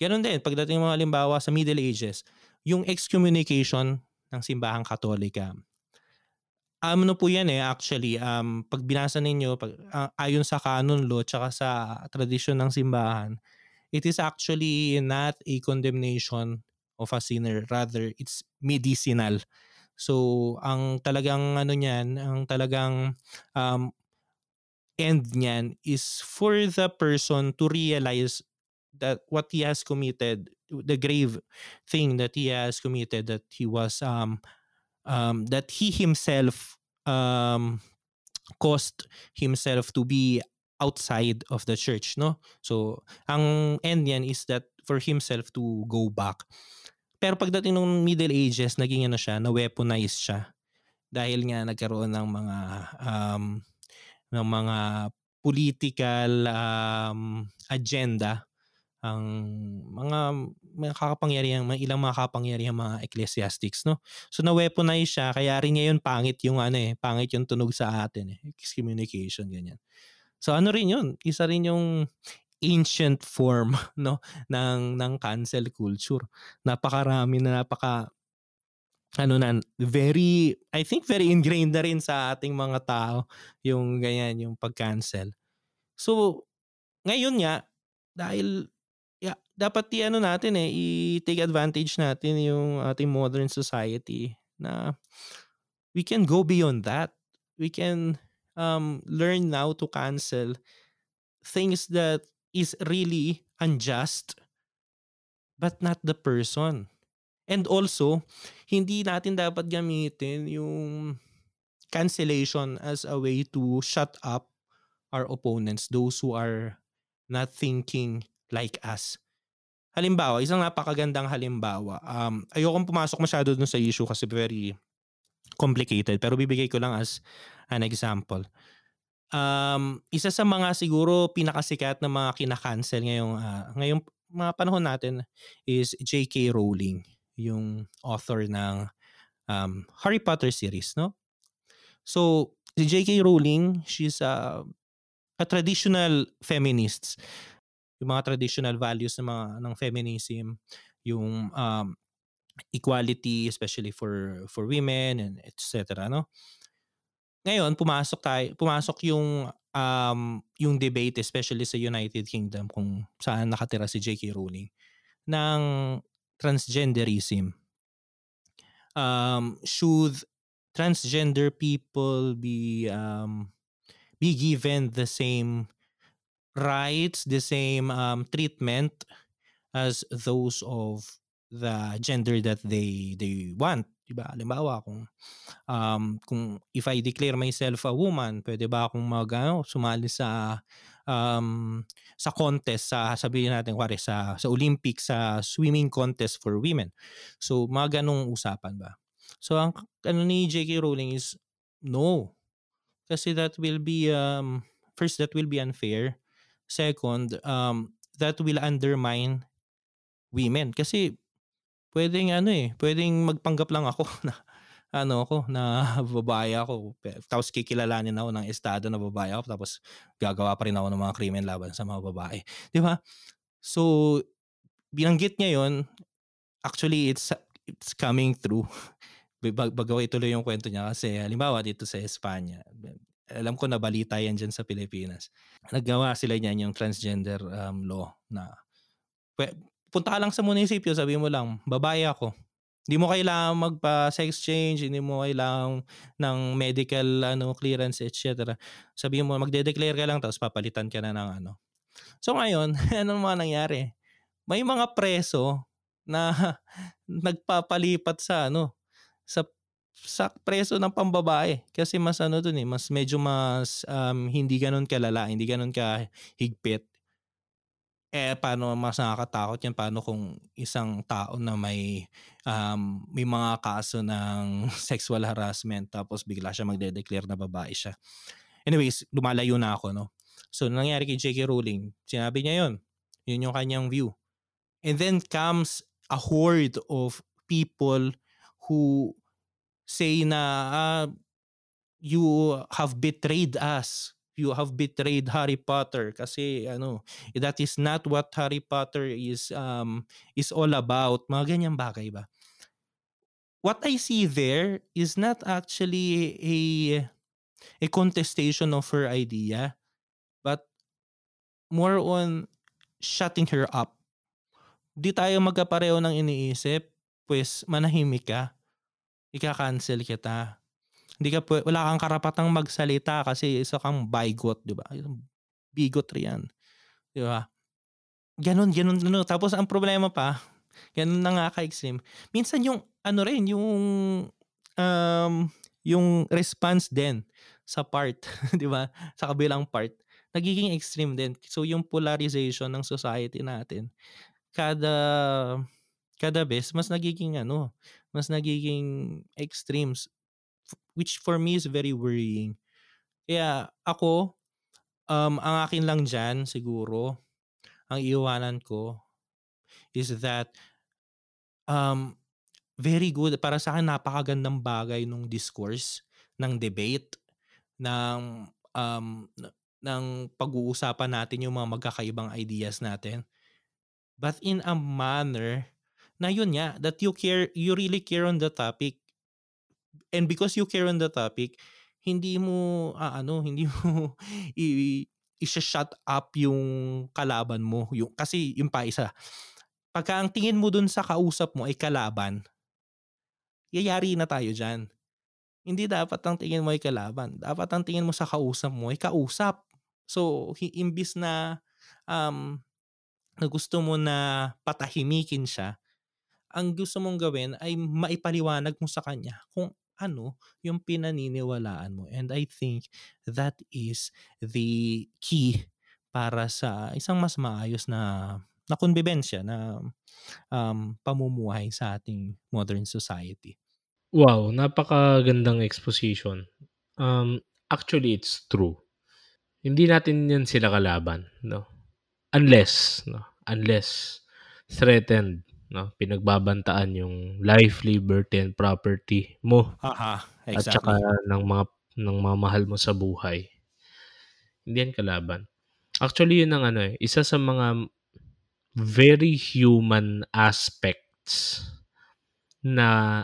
Ganon din pagdating mga halimbawa sa Middle Ages, yung excommunication ng simbahang Katolika ano po yan eh actually um pag binasa ninyo pag uh, ayon sa canon law tsaka sa tradisyon ng simbahan it is actually not a condemnation of a sinner. Rather it's medicinal. So ang talagang ano niyan ang talagang um end niyan is for the person to realize that what he has committed the grave thing that he has committed that he was um um, that he himself um, caused himself to be outside of the church no? So ang end niyan is that for himself to go back. Pero pagdating ng middle ages naging ano siya na weaponize siya. Dahil nga nagkaroon ng mga um, ng mga political um, agenda ang mga kakapangyarihan, mga ilang mga kapangyarihan mga ecclesiastics, no? So na-weaponize siya, kaya rin ngayon pangit yung ano eh, pangit yung tunog sa atin eh, excommunication ganyan. So ano rin yun, isa rin yung ancient form no ng ng cancel culture. Napakarami na napaka ano na very I think very ingrained na rin sa ating mga tao yung ganyan yung pag-cancel. So ngayon nga dahil yeah, dapat i ano natin eh i-take advantage natin yung ating modern society na we can go beyond that. We can um, learn now to cancel things that is really unjust but not the person. And also, hindi natin dapat gamitin yung cancellation as a way to shut up our opponents, those who are not thinking like us. Halimbawa, isang napakagandang halimbawa. Um, ayokong pumasok masyado dun sa issue kasi very complicated pero bibigay ko lang as an example. Um, isa sa mga siguro pinakasikat na mga kinakancel ngayong uh, ngayong mga panahon natin is J.K. Rowling yung author ng um, Harry Potter series, no? So, si J.K. Rowling, she's a, a traditional feminist. Yung mga traditional values ng mga ng feminism, yung um, equality especially for for women and etc. no? Ngayon, pumasok tayo, pumasok yung um, yung debate especially sa United Kingdom kung saan nakatira si J.K. Rowling ng transgenderism. Um, should transgender people be um, be given the same rights, the same um, treatment as those of the gender that they they want, 'di ba? Halimbawa kung um kung if I declare myself a woman, pwede ba akong mag ano, sumali sa um, sa contest sa sabihin natin kuwari sa sa Olympics sa swimming contest for women. So mga ganong usapan ba. So ang ano ni JK Rowling is no. Kasi that will be um first that will be unfair. Second, um that will undermine women kasi pwedeng ano eh, pwedeng magpanggap lang ako na ano ako, na babae ako. Tapos kikilalanin ako ng estado na babae ako. Tapos gagawa pa rin ako ng mga krimen laban sa mga babae. Di ba? So, binanggit niya yon actually it's it's coming through. Bag bagawa ituloy yung kwento niya kasi halimbawa dito sa Espanya, alam ko na balita yan dyan sa Pilipinas. Naggawa sila niyan yung transgender um, law na punta ka lang sa munisipyo, sabi mo lang, babae ako. Hindi mo kailangan magpa-sex change, hindi mo kailangan ng medical ano clearance, etc. Sabihin mo, magde-declare ka lang tapos papalitan ka na ng ano. So ngayon, ano mga nangyari? May mga preso na nagpapalipat sa ano sa sa preso ng pambabae kasi mas ano dun eh mas medyo mas um, hindi ganoon kalala hindi ganoon ka higpit eh paano mas nakakatakot yan paano kung isang tao na may um, may mga kaso ng sexual harassment tapos bigla siya magde-declare na babae siya. Anyways, lumalayo na ako no. So nangyari kay J.K. Rowling, sinabi niya yon. Yun yung kanyang view. And then comes a horde of people who say na uh, you have betrayed us you have betrayed Harry Potter. Kasi ano that is not what Harry Potter is um is all about. Mga ganyang bagay ba? What I see there is not actually a a contestation of her idea but more on shutting her up. Di tayo magkapareho ng iniisip pues manahimik ka ika-cancel kita hindi ka wala kang karapatang magsalita kasi isa kang bigot, 'di ba? Bigot riyan. 'Di ba? Ganon, ganon, ano. Tapos ang problema pa, ganun na nga ka-extreme. Minsan yung ano rin, yung um, yung response din sa part, 'di ba? Sa kabilang part, nagiging extreme din. So yung polarization ng society natin, kada kada best mas nagiging ano, mas nagiging extremes which for me is very worrying. Kaya ako, um, ang akin lang dyan siguro, ang iwanan ko is that um, very good. Para sa akin, napakagandang bagay nung discourse, ng debate, ng, um, ng pag-uusapan natin yung mga magkakaibang ideas natin. But in a manner na yun nga, that you care, you really care on the topic and because you care on the topic, hindi mo ah, ano, hindi mo i i-shut up yung kalaban mo. Yung, kasi yung pa isa, pagka ang tingin mo dun sa kausap mo ay kalaban, yayari na tayo dyan. Hindi dapat ang tingin mo ay kalaban. Dapat ang tingin mo sa kausap mo ay kausap. So, imbis na um, na gusto mo na patahimikin siya, ang gusto mong gawin ay maipaliwanag mo sa kanya kung ano yung pinaniniwalaan mo. And I think that is the key para sa isang mas maayos na na konbibensya na um, pamumuhay sa ating modern society. Wow, napakagandang exposition. Um, actually, it's true. Hindi natin yan sila kalaban, no? Unless, no? Unless threatened no? Pinagbabantaan yung life, liberty, and property mo. Aha, exactly. At saka ng mga ng mga mahal mo sa buhay. Hindi yan kalaban. Actually, yun ang ano eh, isa sa mga very human aspects na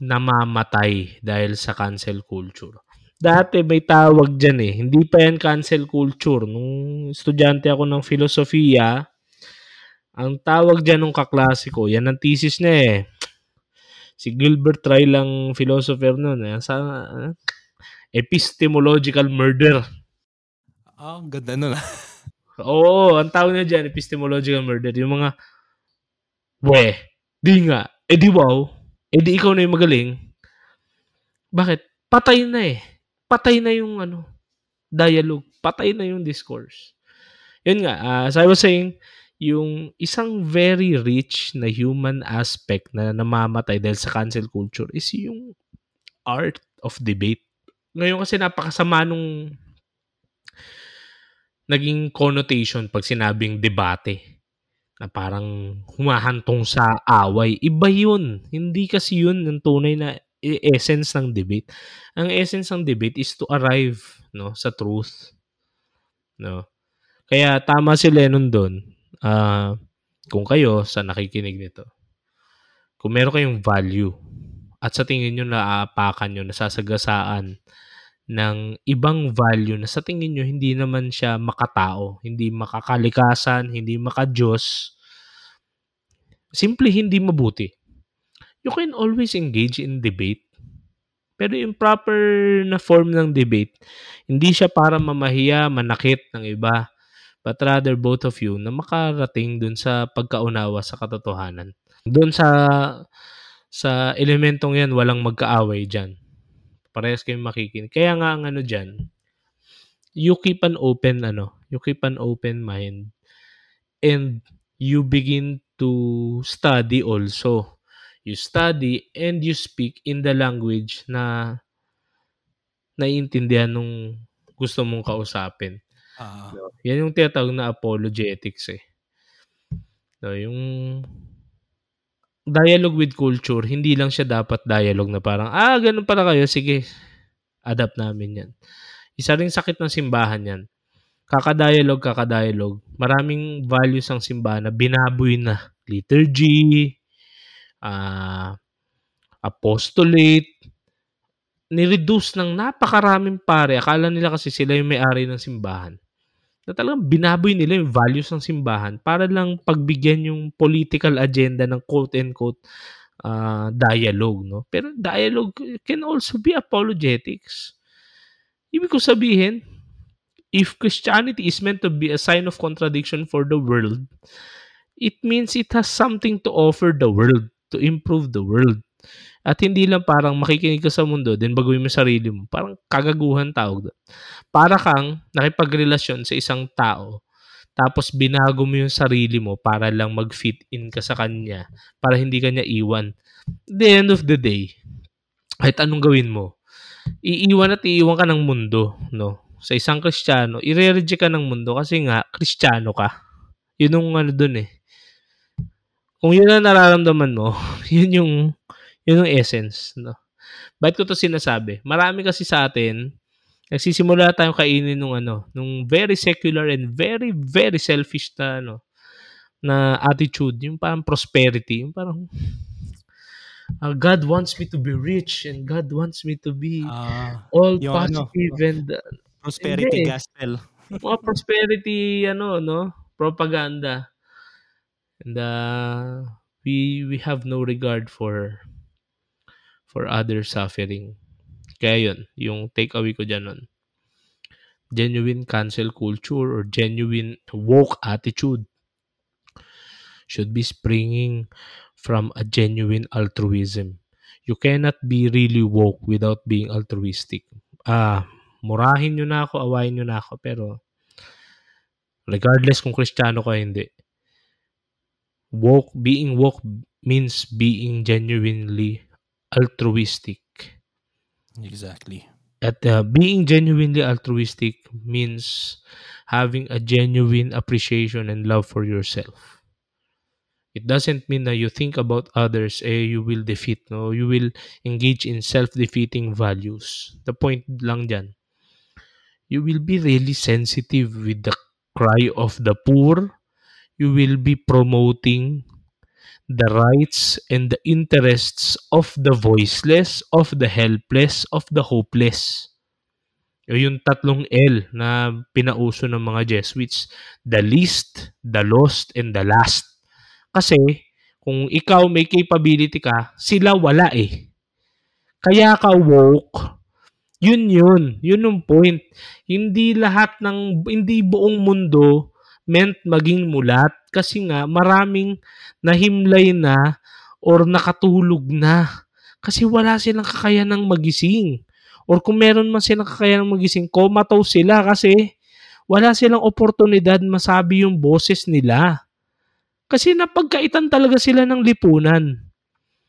namamatay dahil sa cancel culture. Dati may tawag dyan eh. Hindi pa yan cancel culture. Nung estudyante ako ng filosofiya, ang tawag dyan ng kaklasiko, yan ang thesis niya eh. Si Gilbert Try lang philosopher nun. Eh. Sa uh, epistemological murder. Oh, ganda nun ah. Oo, ang tawag niya dyan, epistemological murder. Yung mga, we, di nga, eh di wow, eh di ikaw na yung magaling. Bakit? Patay na eh. Patay na yung ano, dialogue. Patay na yung discourse. Yun nga, uh, as I was saying, yung isang very rich na human aspect na namamatay dahil sa cancel culture is yung art of debate. Ngayon kasi napakasama nung naging connotation pag sinabing debate na parang humahantong sa away. Iba yun. Hindi kasi yun yung tunay na essence ng debate. Ang essence ng debate is to arrive no sa truth. No. Kaya tama si Lennon doon uh, kung kayo sa nakikinig nito, kung meron kayong value at sa tingin nyo naaapakan nyo, nasasagasaan ng ibang value na sa tingin nyo hindi naman siya makatao, hindi makakalikasan, hindi makajos, simply hindi mabuti. You can always engage in debate. Pero yung proper na form ng debate, hindi siya para mamahiya, manakit ng iba but rather both of you na makarating dun sa pagkaunawa sa katotohanan. Doon sa sa elementong yan, walang magkaaway dyan. Parehas kayong makikinig. Kaya nga ang ano dyan, you keep an open, ano, you keep an open mind and you begin to study also. You study and you speak in the language na naiintindihan nung gusto mong kausapin. Uh, no? Yan yung tinatawag na apologetics eh. No, yung dialogue with culture, hindi lang siya dapat dialogue na parang, ah, ganun pala kayo, sige, adapt namin yan. Isa ring sakit ng simbahan yan. Kakadialog, kakadialog. Maraming values ang simbahan na binaboy na. Liturgy, uh, apostolate, ni-reduce ng napakaraming pare. Akala nila kasi sila yung may-ari ng simbahan. Na talagang binaboy nila yung values ng simbahan para lang pagbigyan yung political agenda ng quote-and-quote uh, dialogue. No? Pero dialogue can also be apologetics. Ibig ko sabihin, if Christianity is meant to be a sign of contradiction for the world, it means it has something to offer the world, to improve the world. At hindi lang parang makikinig ka sa mundo, then baguhin mo sarili mo. Parang kagaguhan tawag doon. Para kang nakipagrelasyon sa isang tao, tapos binago mo yung sarili mo para lang mag-fit in ka sa kanya, para hindi ka niya iwan. At the end of the day, kahit anong gawin mo, iiwan at iiwan ka ng mundo, no? Sa isang Kristiyano, ire-reject ka ng mundo kasi nga, Kristiyano ka. Yun yung ano dun eh. Kung yun ang nararamdaman mo, yun yung yun yung essence, no? Bakit ko to sinasabi? Marami kasi sa atin, nagsisimula tayong kainin nung ano, nung very secular and very, very selfish na, ano, na attitude, yung parang prosperity, yung parang, uh, God wants me to be rich and God wants me to be Ah, all yung ano, positive and uh, prosperity Hindi. gospel. mga prosperity ano no propaganda and uh, we we have no regard for for other suffering. Kaya yun yung take away ko dyan nun genuine cancel culture or genuine woke attitude should be springing from a genuine altruism. You cannot be really woke without being altruistic. Ah murahin nyo na ako awayin nyo na ako pero regardless kung kristyano ka hindi woke being woke means being genuinely altruistic. Exactly. at uh, being genuinely altruistic means having a genuine appreciation and love for yourself. It doesn't mean that you think about others eh you will defeat no? You will engage in self-defeating values. The point lang dyan. You will be really sensitive with the cry of the poor. You will be promoting the rights and the interests of the voiceless, of the helpless, of the hopeless. O yung tatlong L na pinauso ng mga Jesuits. The least, the lost, and the last. Kasi, kung ikaw may capability ka, sila wala eh. Kaya ka woke, yun yun. Yun yung point. Hindi lahat ng, hindi buong mundo meant maging mulat kasi nga maraming nahimlay na or nakatulog na kasi wala silang kakayanang magising. Or kung meron man silang kakayanang magising, comatose sila kasi wala silang oportunidad masabi yung boses nila. Kasi napagkaitan talaga sila ng lipunan.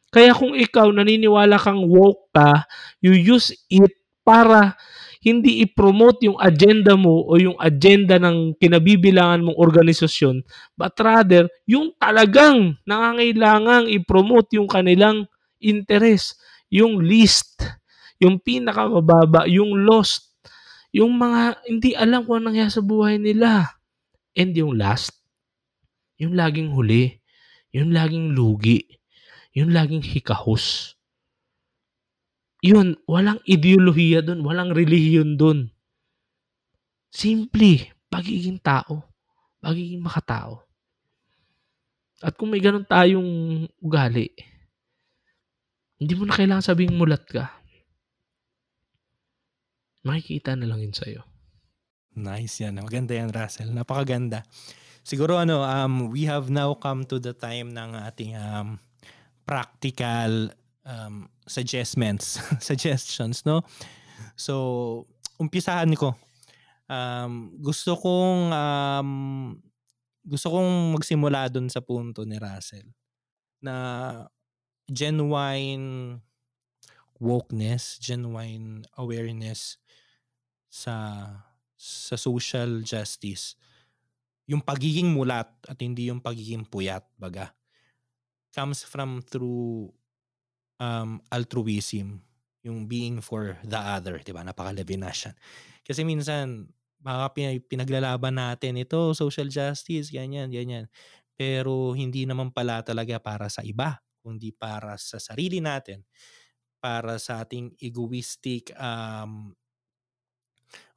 Kaya kung ikaw naniniwala kang woke ka, you use it para hindi i-promote yung agenda mo o yung agenda ng kinabibilangan mong organisasyon, but rather yung talagang nangangailangang i-promote yung kanilang interest, yung least, yung pinakamababa, yung lost, yung mga hindi alam kung anong sa buhay nila. And yung last, yung laging huli, yung laging lugi, yung laging hikahos yun, walang ideolohiya doon, walang relihiyon doon. Simple, pagiging tao, pagiging makatao. At kung may ganun tayong ugali, hindi mo na kailangan sabing mulat ka. Makikita na lang yun sa'yo. Nice yan. Maganda yan, Russell. Napakaganda. Siguro ano, um, we have now come to the time ng ating um, practical um, suggestments, suggestions, no? So, umpisahan ko. Um, gusto kong um, gusto kong magsimula doon sa punto ni Russell na genuine wokeness, genuine awareness sa sa social justice. Yung pagiging mulat at hindi yung pagiging puyat, baga, comes from through um, altruism, yung being for the other, 'di ba? Napaka-Levinasian. Kasi minsan baka pinaglalaban natin ito, social justice, ganyan, ganyan. Pero hindi naman pala talaga para sa iba, kundi para sa sarili natin, para sa ating egoistic um,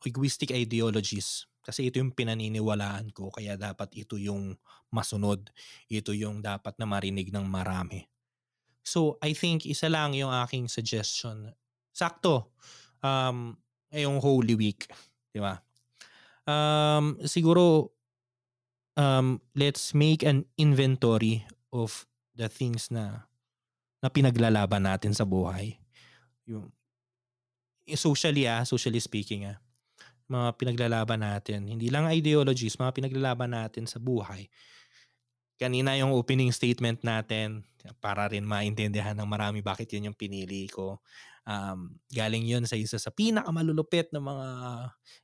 egoistic ideologies. Kasi ito yung pinaniniwalaan ko, kaya dapat ito yung masunod. Ito yung dapat na marinig ng marami. So, I think isa lang yung aking suggestion. Sakto. Um, yung Holy Week. Di ba? Um, siguro, um, let's make an inventory of the things na na pinaglalaban natin sa buhay. Yung socially ah, socially speaking ah, mga pinaglalaban natin. Hindi lang ideologies, mga pinaglalaban natin sa buhay kanina yung opening statement natin para rin maintindihan ng marami bakit yun yung pinili ko. Um, galing yun sa isa sa pinakamalulupit na mga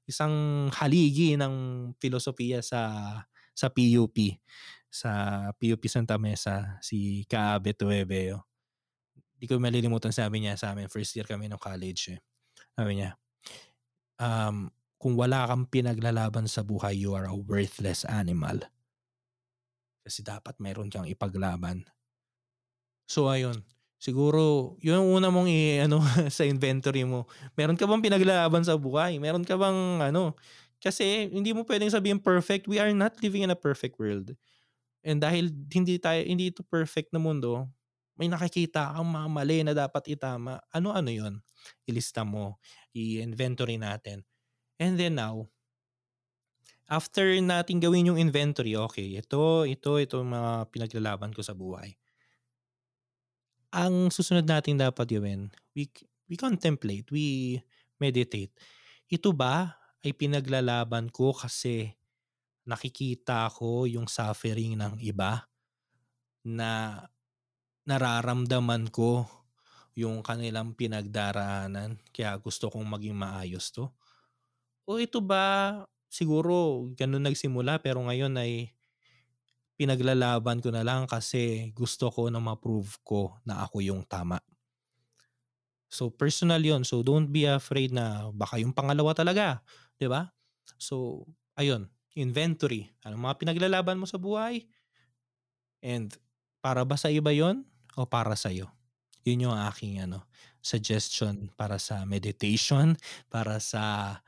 isang haligi ng filosofiya sa sa PUP sa PUP Santa Mesa si Kaabe Tuebeo. Di ko malilimutan sabi niya sa amin first year kami ng college eh. Sabi niya um, kung wala kang pinaglalaban sa buhay you are a worthless animal. Kasi dapat meron kang ipaglaban. So ayun, siguro yung una mong i ano sa inventory mo. Meron ka bang pinaglalaban sa buhay? Meron ka bang ano? Kasi hindi mo pwedeng sabihin perfect. We are not living in a perfect world. And dahil hindi tayo hindi ito perfect na mundo, may nakikita kang mga mali na dapat itama. Ano-ano 'yon? Ilista mo, i-inventory natin. And then now, after nating gawin yung inventory, okay, ito, ito, ito mga pinaglalaban ko sa buhay ang susunod nating dapat gawin, we, we contemplate, we meditate. Ito ba ay pinaglalaban ko kasi nakikita ko yung suffering ng iba na nararamdaman ko yung kanilang pinagdaraanan kaya gusto kong maging maayos to? O ito ba siguro ganun nagsimula pero ngayon ay pinaglalaban ko na lang kasi gusto ko na ma-prove ko na ako yung tama. So personal yon So don't be afraid na baka yung pangalawa talaga, ba? So ayun, inventory. Ano mga pinaglalaban mo sa buhay? And para ba sa iba 'yon o para sa iyo? Yun yung aking ano, suggestion para sa meditation, para sa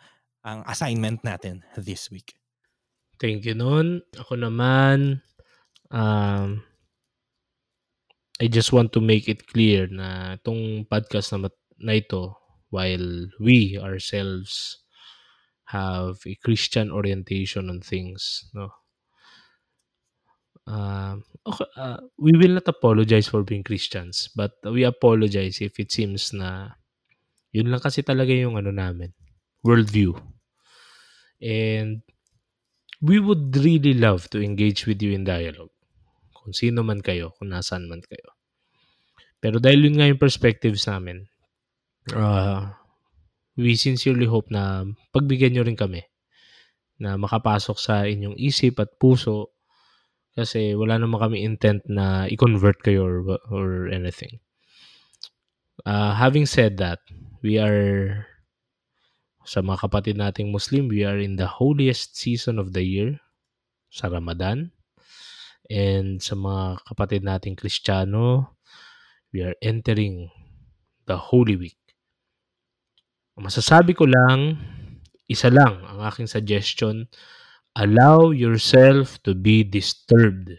ang assignment natin this week. Thank you noon. Ako naman, um, I just want to make it clear na itong podcast na, na ito, while we ourselves have a Christian orientation on things, no? Uh, okay, uh, we will not apologize for being Christians, but we apologize if it seems na yun lang kasi talaga yung ano namin, worldview. And we would really love to engage with you in dialogue kung sino man kayo, kung nasaan man kayo. Pero dahil yun nga yung perspectives namin, uh, we sincerely hope na pagbigyan nyo rin kami na makapasok sa inyong isip at puso kasi wala naman kami intent na i-convert kayo or, or anything. Uh, having said that, we are sa mga kapatid nating Muslim, we are in the holiest season of the year sa Ramadan. And sa mga kapatid nating Kristiyano, we are entering the Holy Week. Masasabi ko lang, isa lang ang aking suggestion, allow yourself to be disturbed.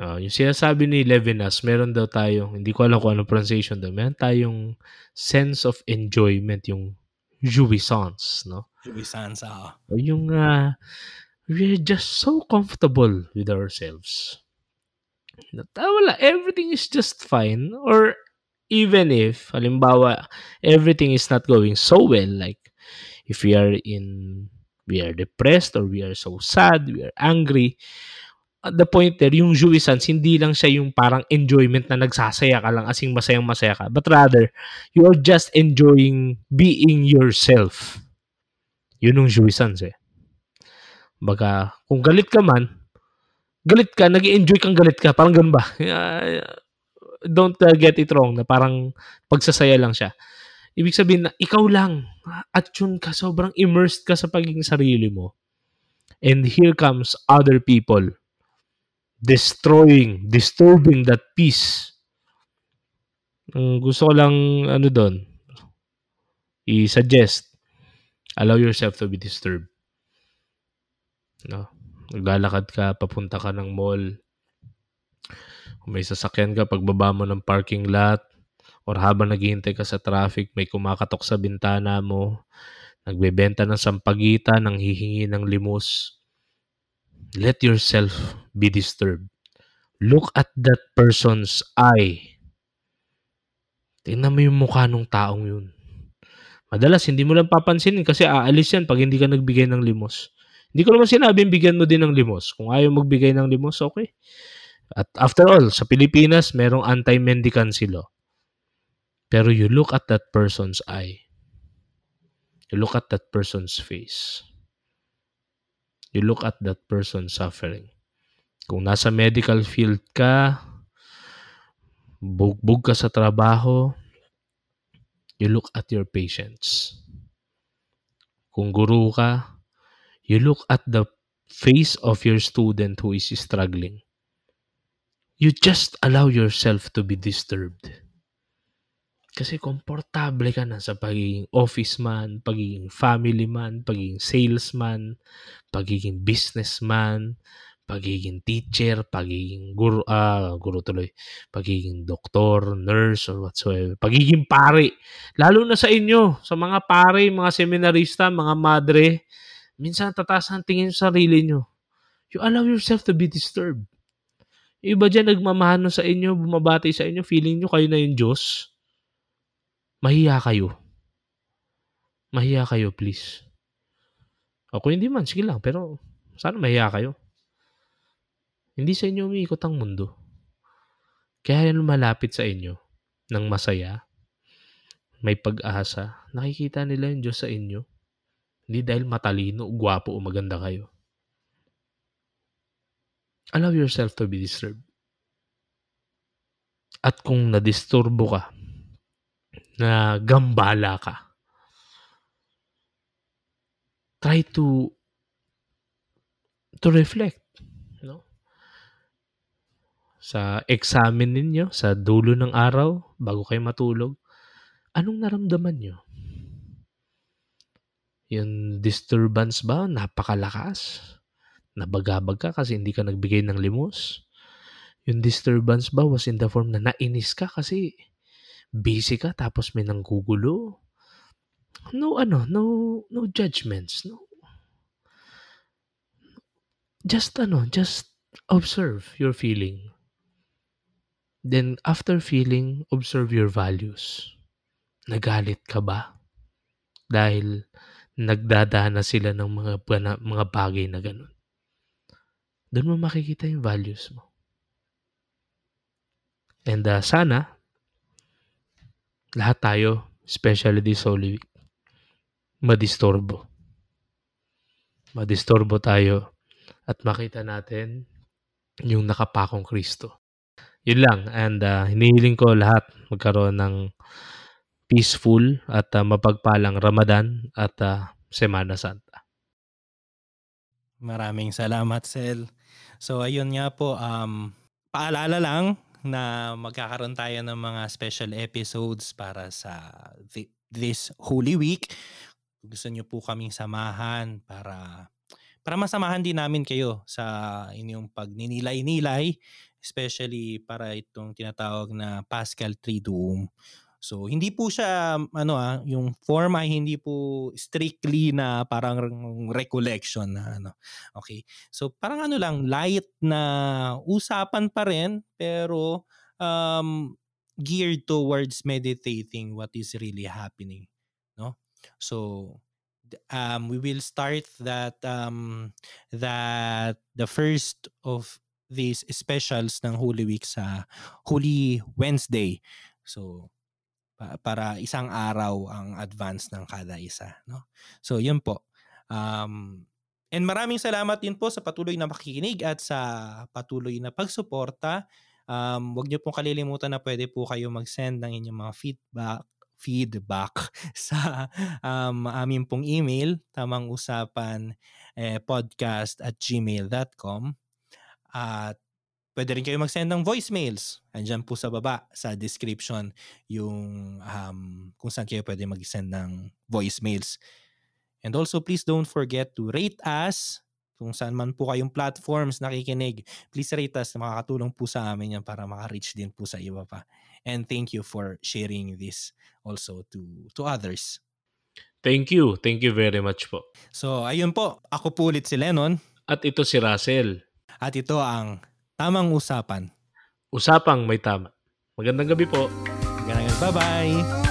Uh, yung sinasabi ni Levinas, meron daw tayong, hindi ko alam kung ano pronunciation daw, meron tayong sense of enjoyment, yung jouissance, no? Jouissance, ah. Uh. Yung uh, we're just so comfortable with ourselves. Ah, wala, everything is just fine. Or even if, halimbawa, everything is not going so well, like if we are in, we are depressed or we are so sad, we are angry, the point there, yung jouissance, hindi lang siya yung parang enjoyment na nagsasaya ka lang asing masayang masaya ka. But rather, you are just enjoying being yourself. Yun yung jouissance eh. Baga, kung galit ka man, galit ka, nag enjoy kang galit ka. Parang ganun ba? don't uh, get it wrong na parang pagsasaya lang siya. Ibig sabihin na ikaw lang at yun ka, sobrang immersed ka sa pagiging sarili mo. And here comes other people destroying, disturbing that peace. Gusto ko lang ano doon, i-suggest, allow yourself to be disturbed. No? Naglalakad ka, papunta ka ng mall. Kung may sasakyan ka, pagbaba mo ng parking lot, or habang naghihintay ka sa traffic, may kumakatok sa bintana mo, nagbebenta ng sampagita, nang hihingi ng limos. Let yourself be disturbed. Look at that person's eye. Tingnan mo yung mukha ng taong yun. Madalas, hindi mo lang papansinin kasi aalis yan pag hindi ka nagbigay ng limos. Hindi ko naman sinabing bigyan mo din ng limos. Kung ayaw magbigay ng limos, okay. At after all, sa Pilipinas, merong anti-mendicancy law. Pero you look at that person's eye. You look at that person's face. You look at that person's suffering. Kung nasa medical field ka, bugbog ka sa trabaho, you look at your patients. Kung guru ka, you look at the face of your student who is struggling. you just allow yourself to be disturbed. Kasi komportable ka na sa pagiging office man, pagiging family man, pagiging salesman, pagiging businessman, pagiging teacher, pagiging guru, ah, guru tuloy, pagiging doktor, nurse, or whatsoever. Pagiging pare. Lalo na sa inyo, sa mga pare, mga seminarista, mga madre, minsan tataas ang tingin sa sarili nyo. You allow yourself to be disturbed. Iba dyan nagmamahano sa inyo, bumabati sa inyo, feeling nyo kayo na yung Diyos. Mahiya kayo. Mahiya kayo, please. O kung hindi man, sige lang. Pero sana mahiya kayo. Hindi sa inyo umiikot ang mundo. Kaya yan lumalapit sa inyo ng masaya, may pag-asa, nakikita nila yung Diyos sa inyo. Hindi dahil matalino, gwapo o maganda kayo. Allow yourself to be disturbed. At kung nadisturbo ka, na gambala ka. Try to to reflect, no? Sa examine ninyo, sa dulo ng araw, bago kayo matulog, anong naramdaman nyo? Yung disturbance ba, napakalakas? Nabagabag ka kasi hindi ka nagbigay ng limos? Yung disturbance ba was in the form na nainis ka kasi busy ka tapos may nanggugulo. No ano, no no judgments, no. Just ano, just observe your feeling. Then after feeling, observe your values. Nagalit ka ba? Dahil nagdadana sila ng mga mga bagay na ganun. Doon mo makikita yung values mo. And uh, sana lahat tayo, especially this Holy Week, madistorbo. Madistorbo tayo at makita natin yung nakapakong Kristo. Yun lang. And uh, hinihiling ko lahat magkaroon ng peaceful at uh, mapagpalang Ramadan at uh, Semana Santa. Maraming salamat, Sel. So, ayun nga po, um, paalala lang na magkakaroon tayo ng mga special episodes para sa th- this Holy Week. Gusto niyo po kaming samahan para para masamahan din namin kayo sa inyong pagninilay-nilay, especially para itong tinatawag na Pascal Triduum So hindi po siya ano ah, yung form ay hindi po strictly na parang recollection na ano. Okay. So parang ano lang light na usapan pa rin pero um geared towards meditating what is really happening, no? So um we will start that um that the first of these specials ng Holy Week sa Holy Wednesday. So para isang araw ang advance ng kada isa no? So yun po. Um and maraming salamat din po sa patuloy na makikinig at sa patuloy na pagsuporta. Um wag niyo pong kalilimutan na pwede po kayo mag-send ng inyong mga feedback feedback sa um, aming pong email tamang usapan eh, podcast at gmail.com at Pwede rin kayo mag-send ng voicemails. Andiyan po sa baba sa description yung um, kung saan kayo pwede mag-send ng voicemails. And also please don't forget to rate us kung saan man po kayong platforms nakikinig. Please rate us. Makakatulong po sa amin yan para maka-reach din po sa iba pa. And thank you for sharing this also to to others. Thank you. Thank you very much po. So, ayun po. Ako po ulit si Lennon. At ito si Russell. At ito ang Tamang usapan. Usapang may tama. Magandang gabi po. Magandang gabi. Bye-bye.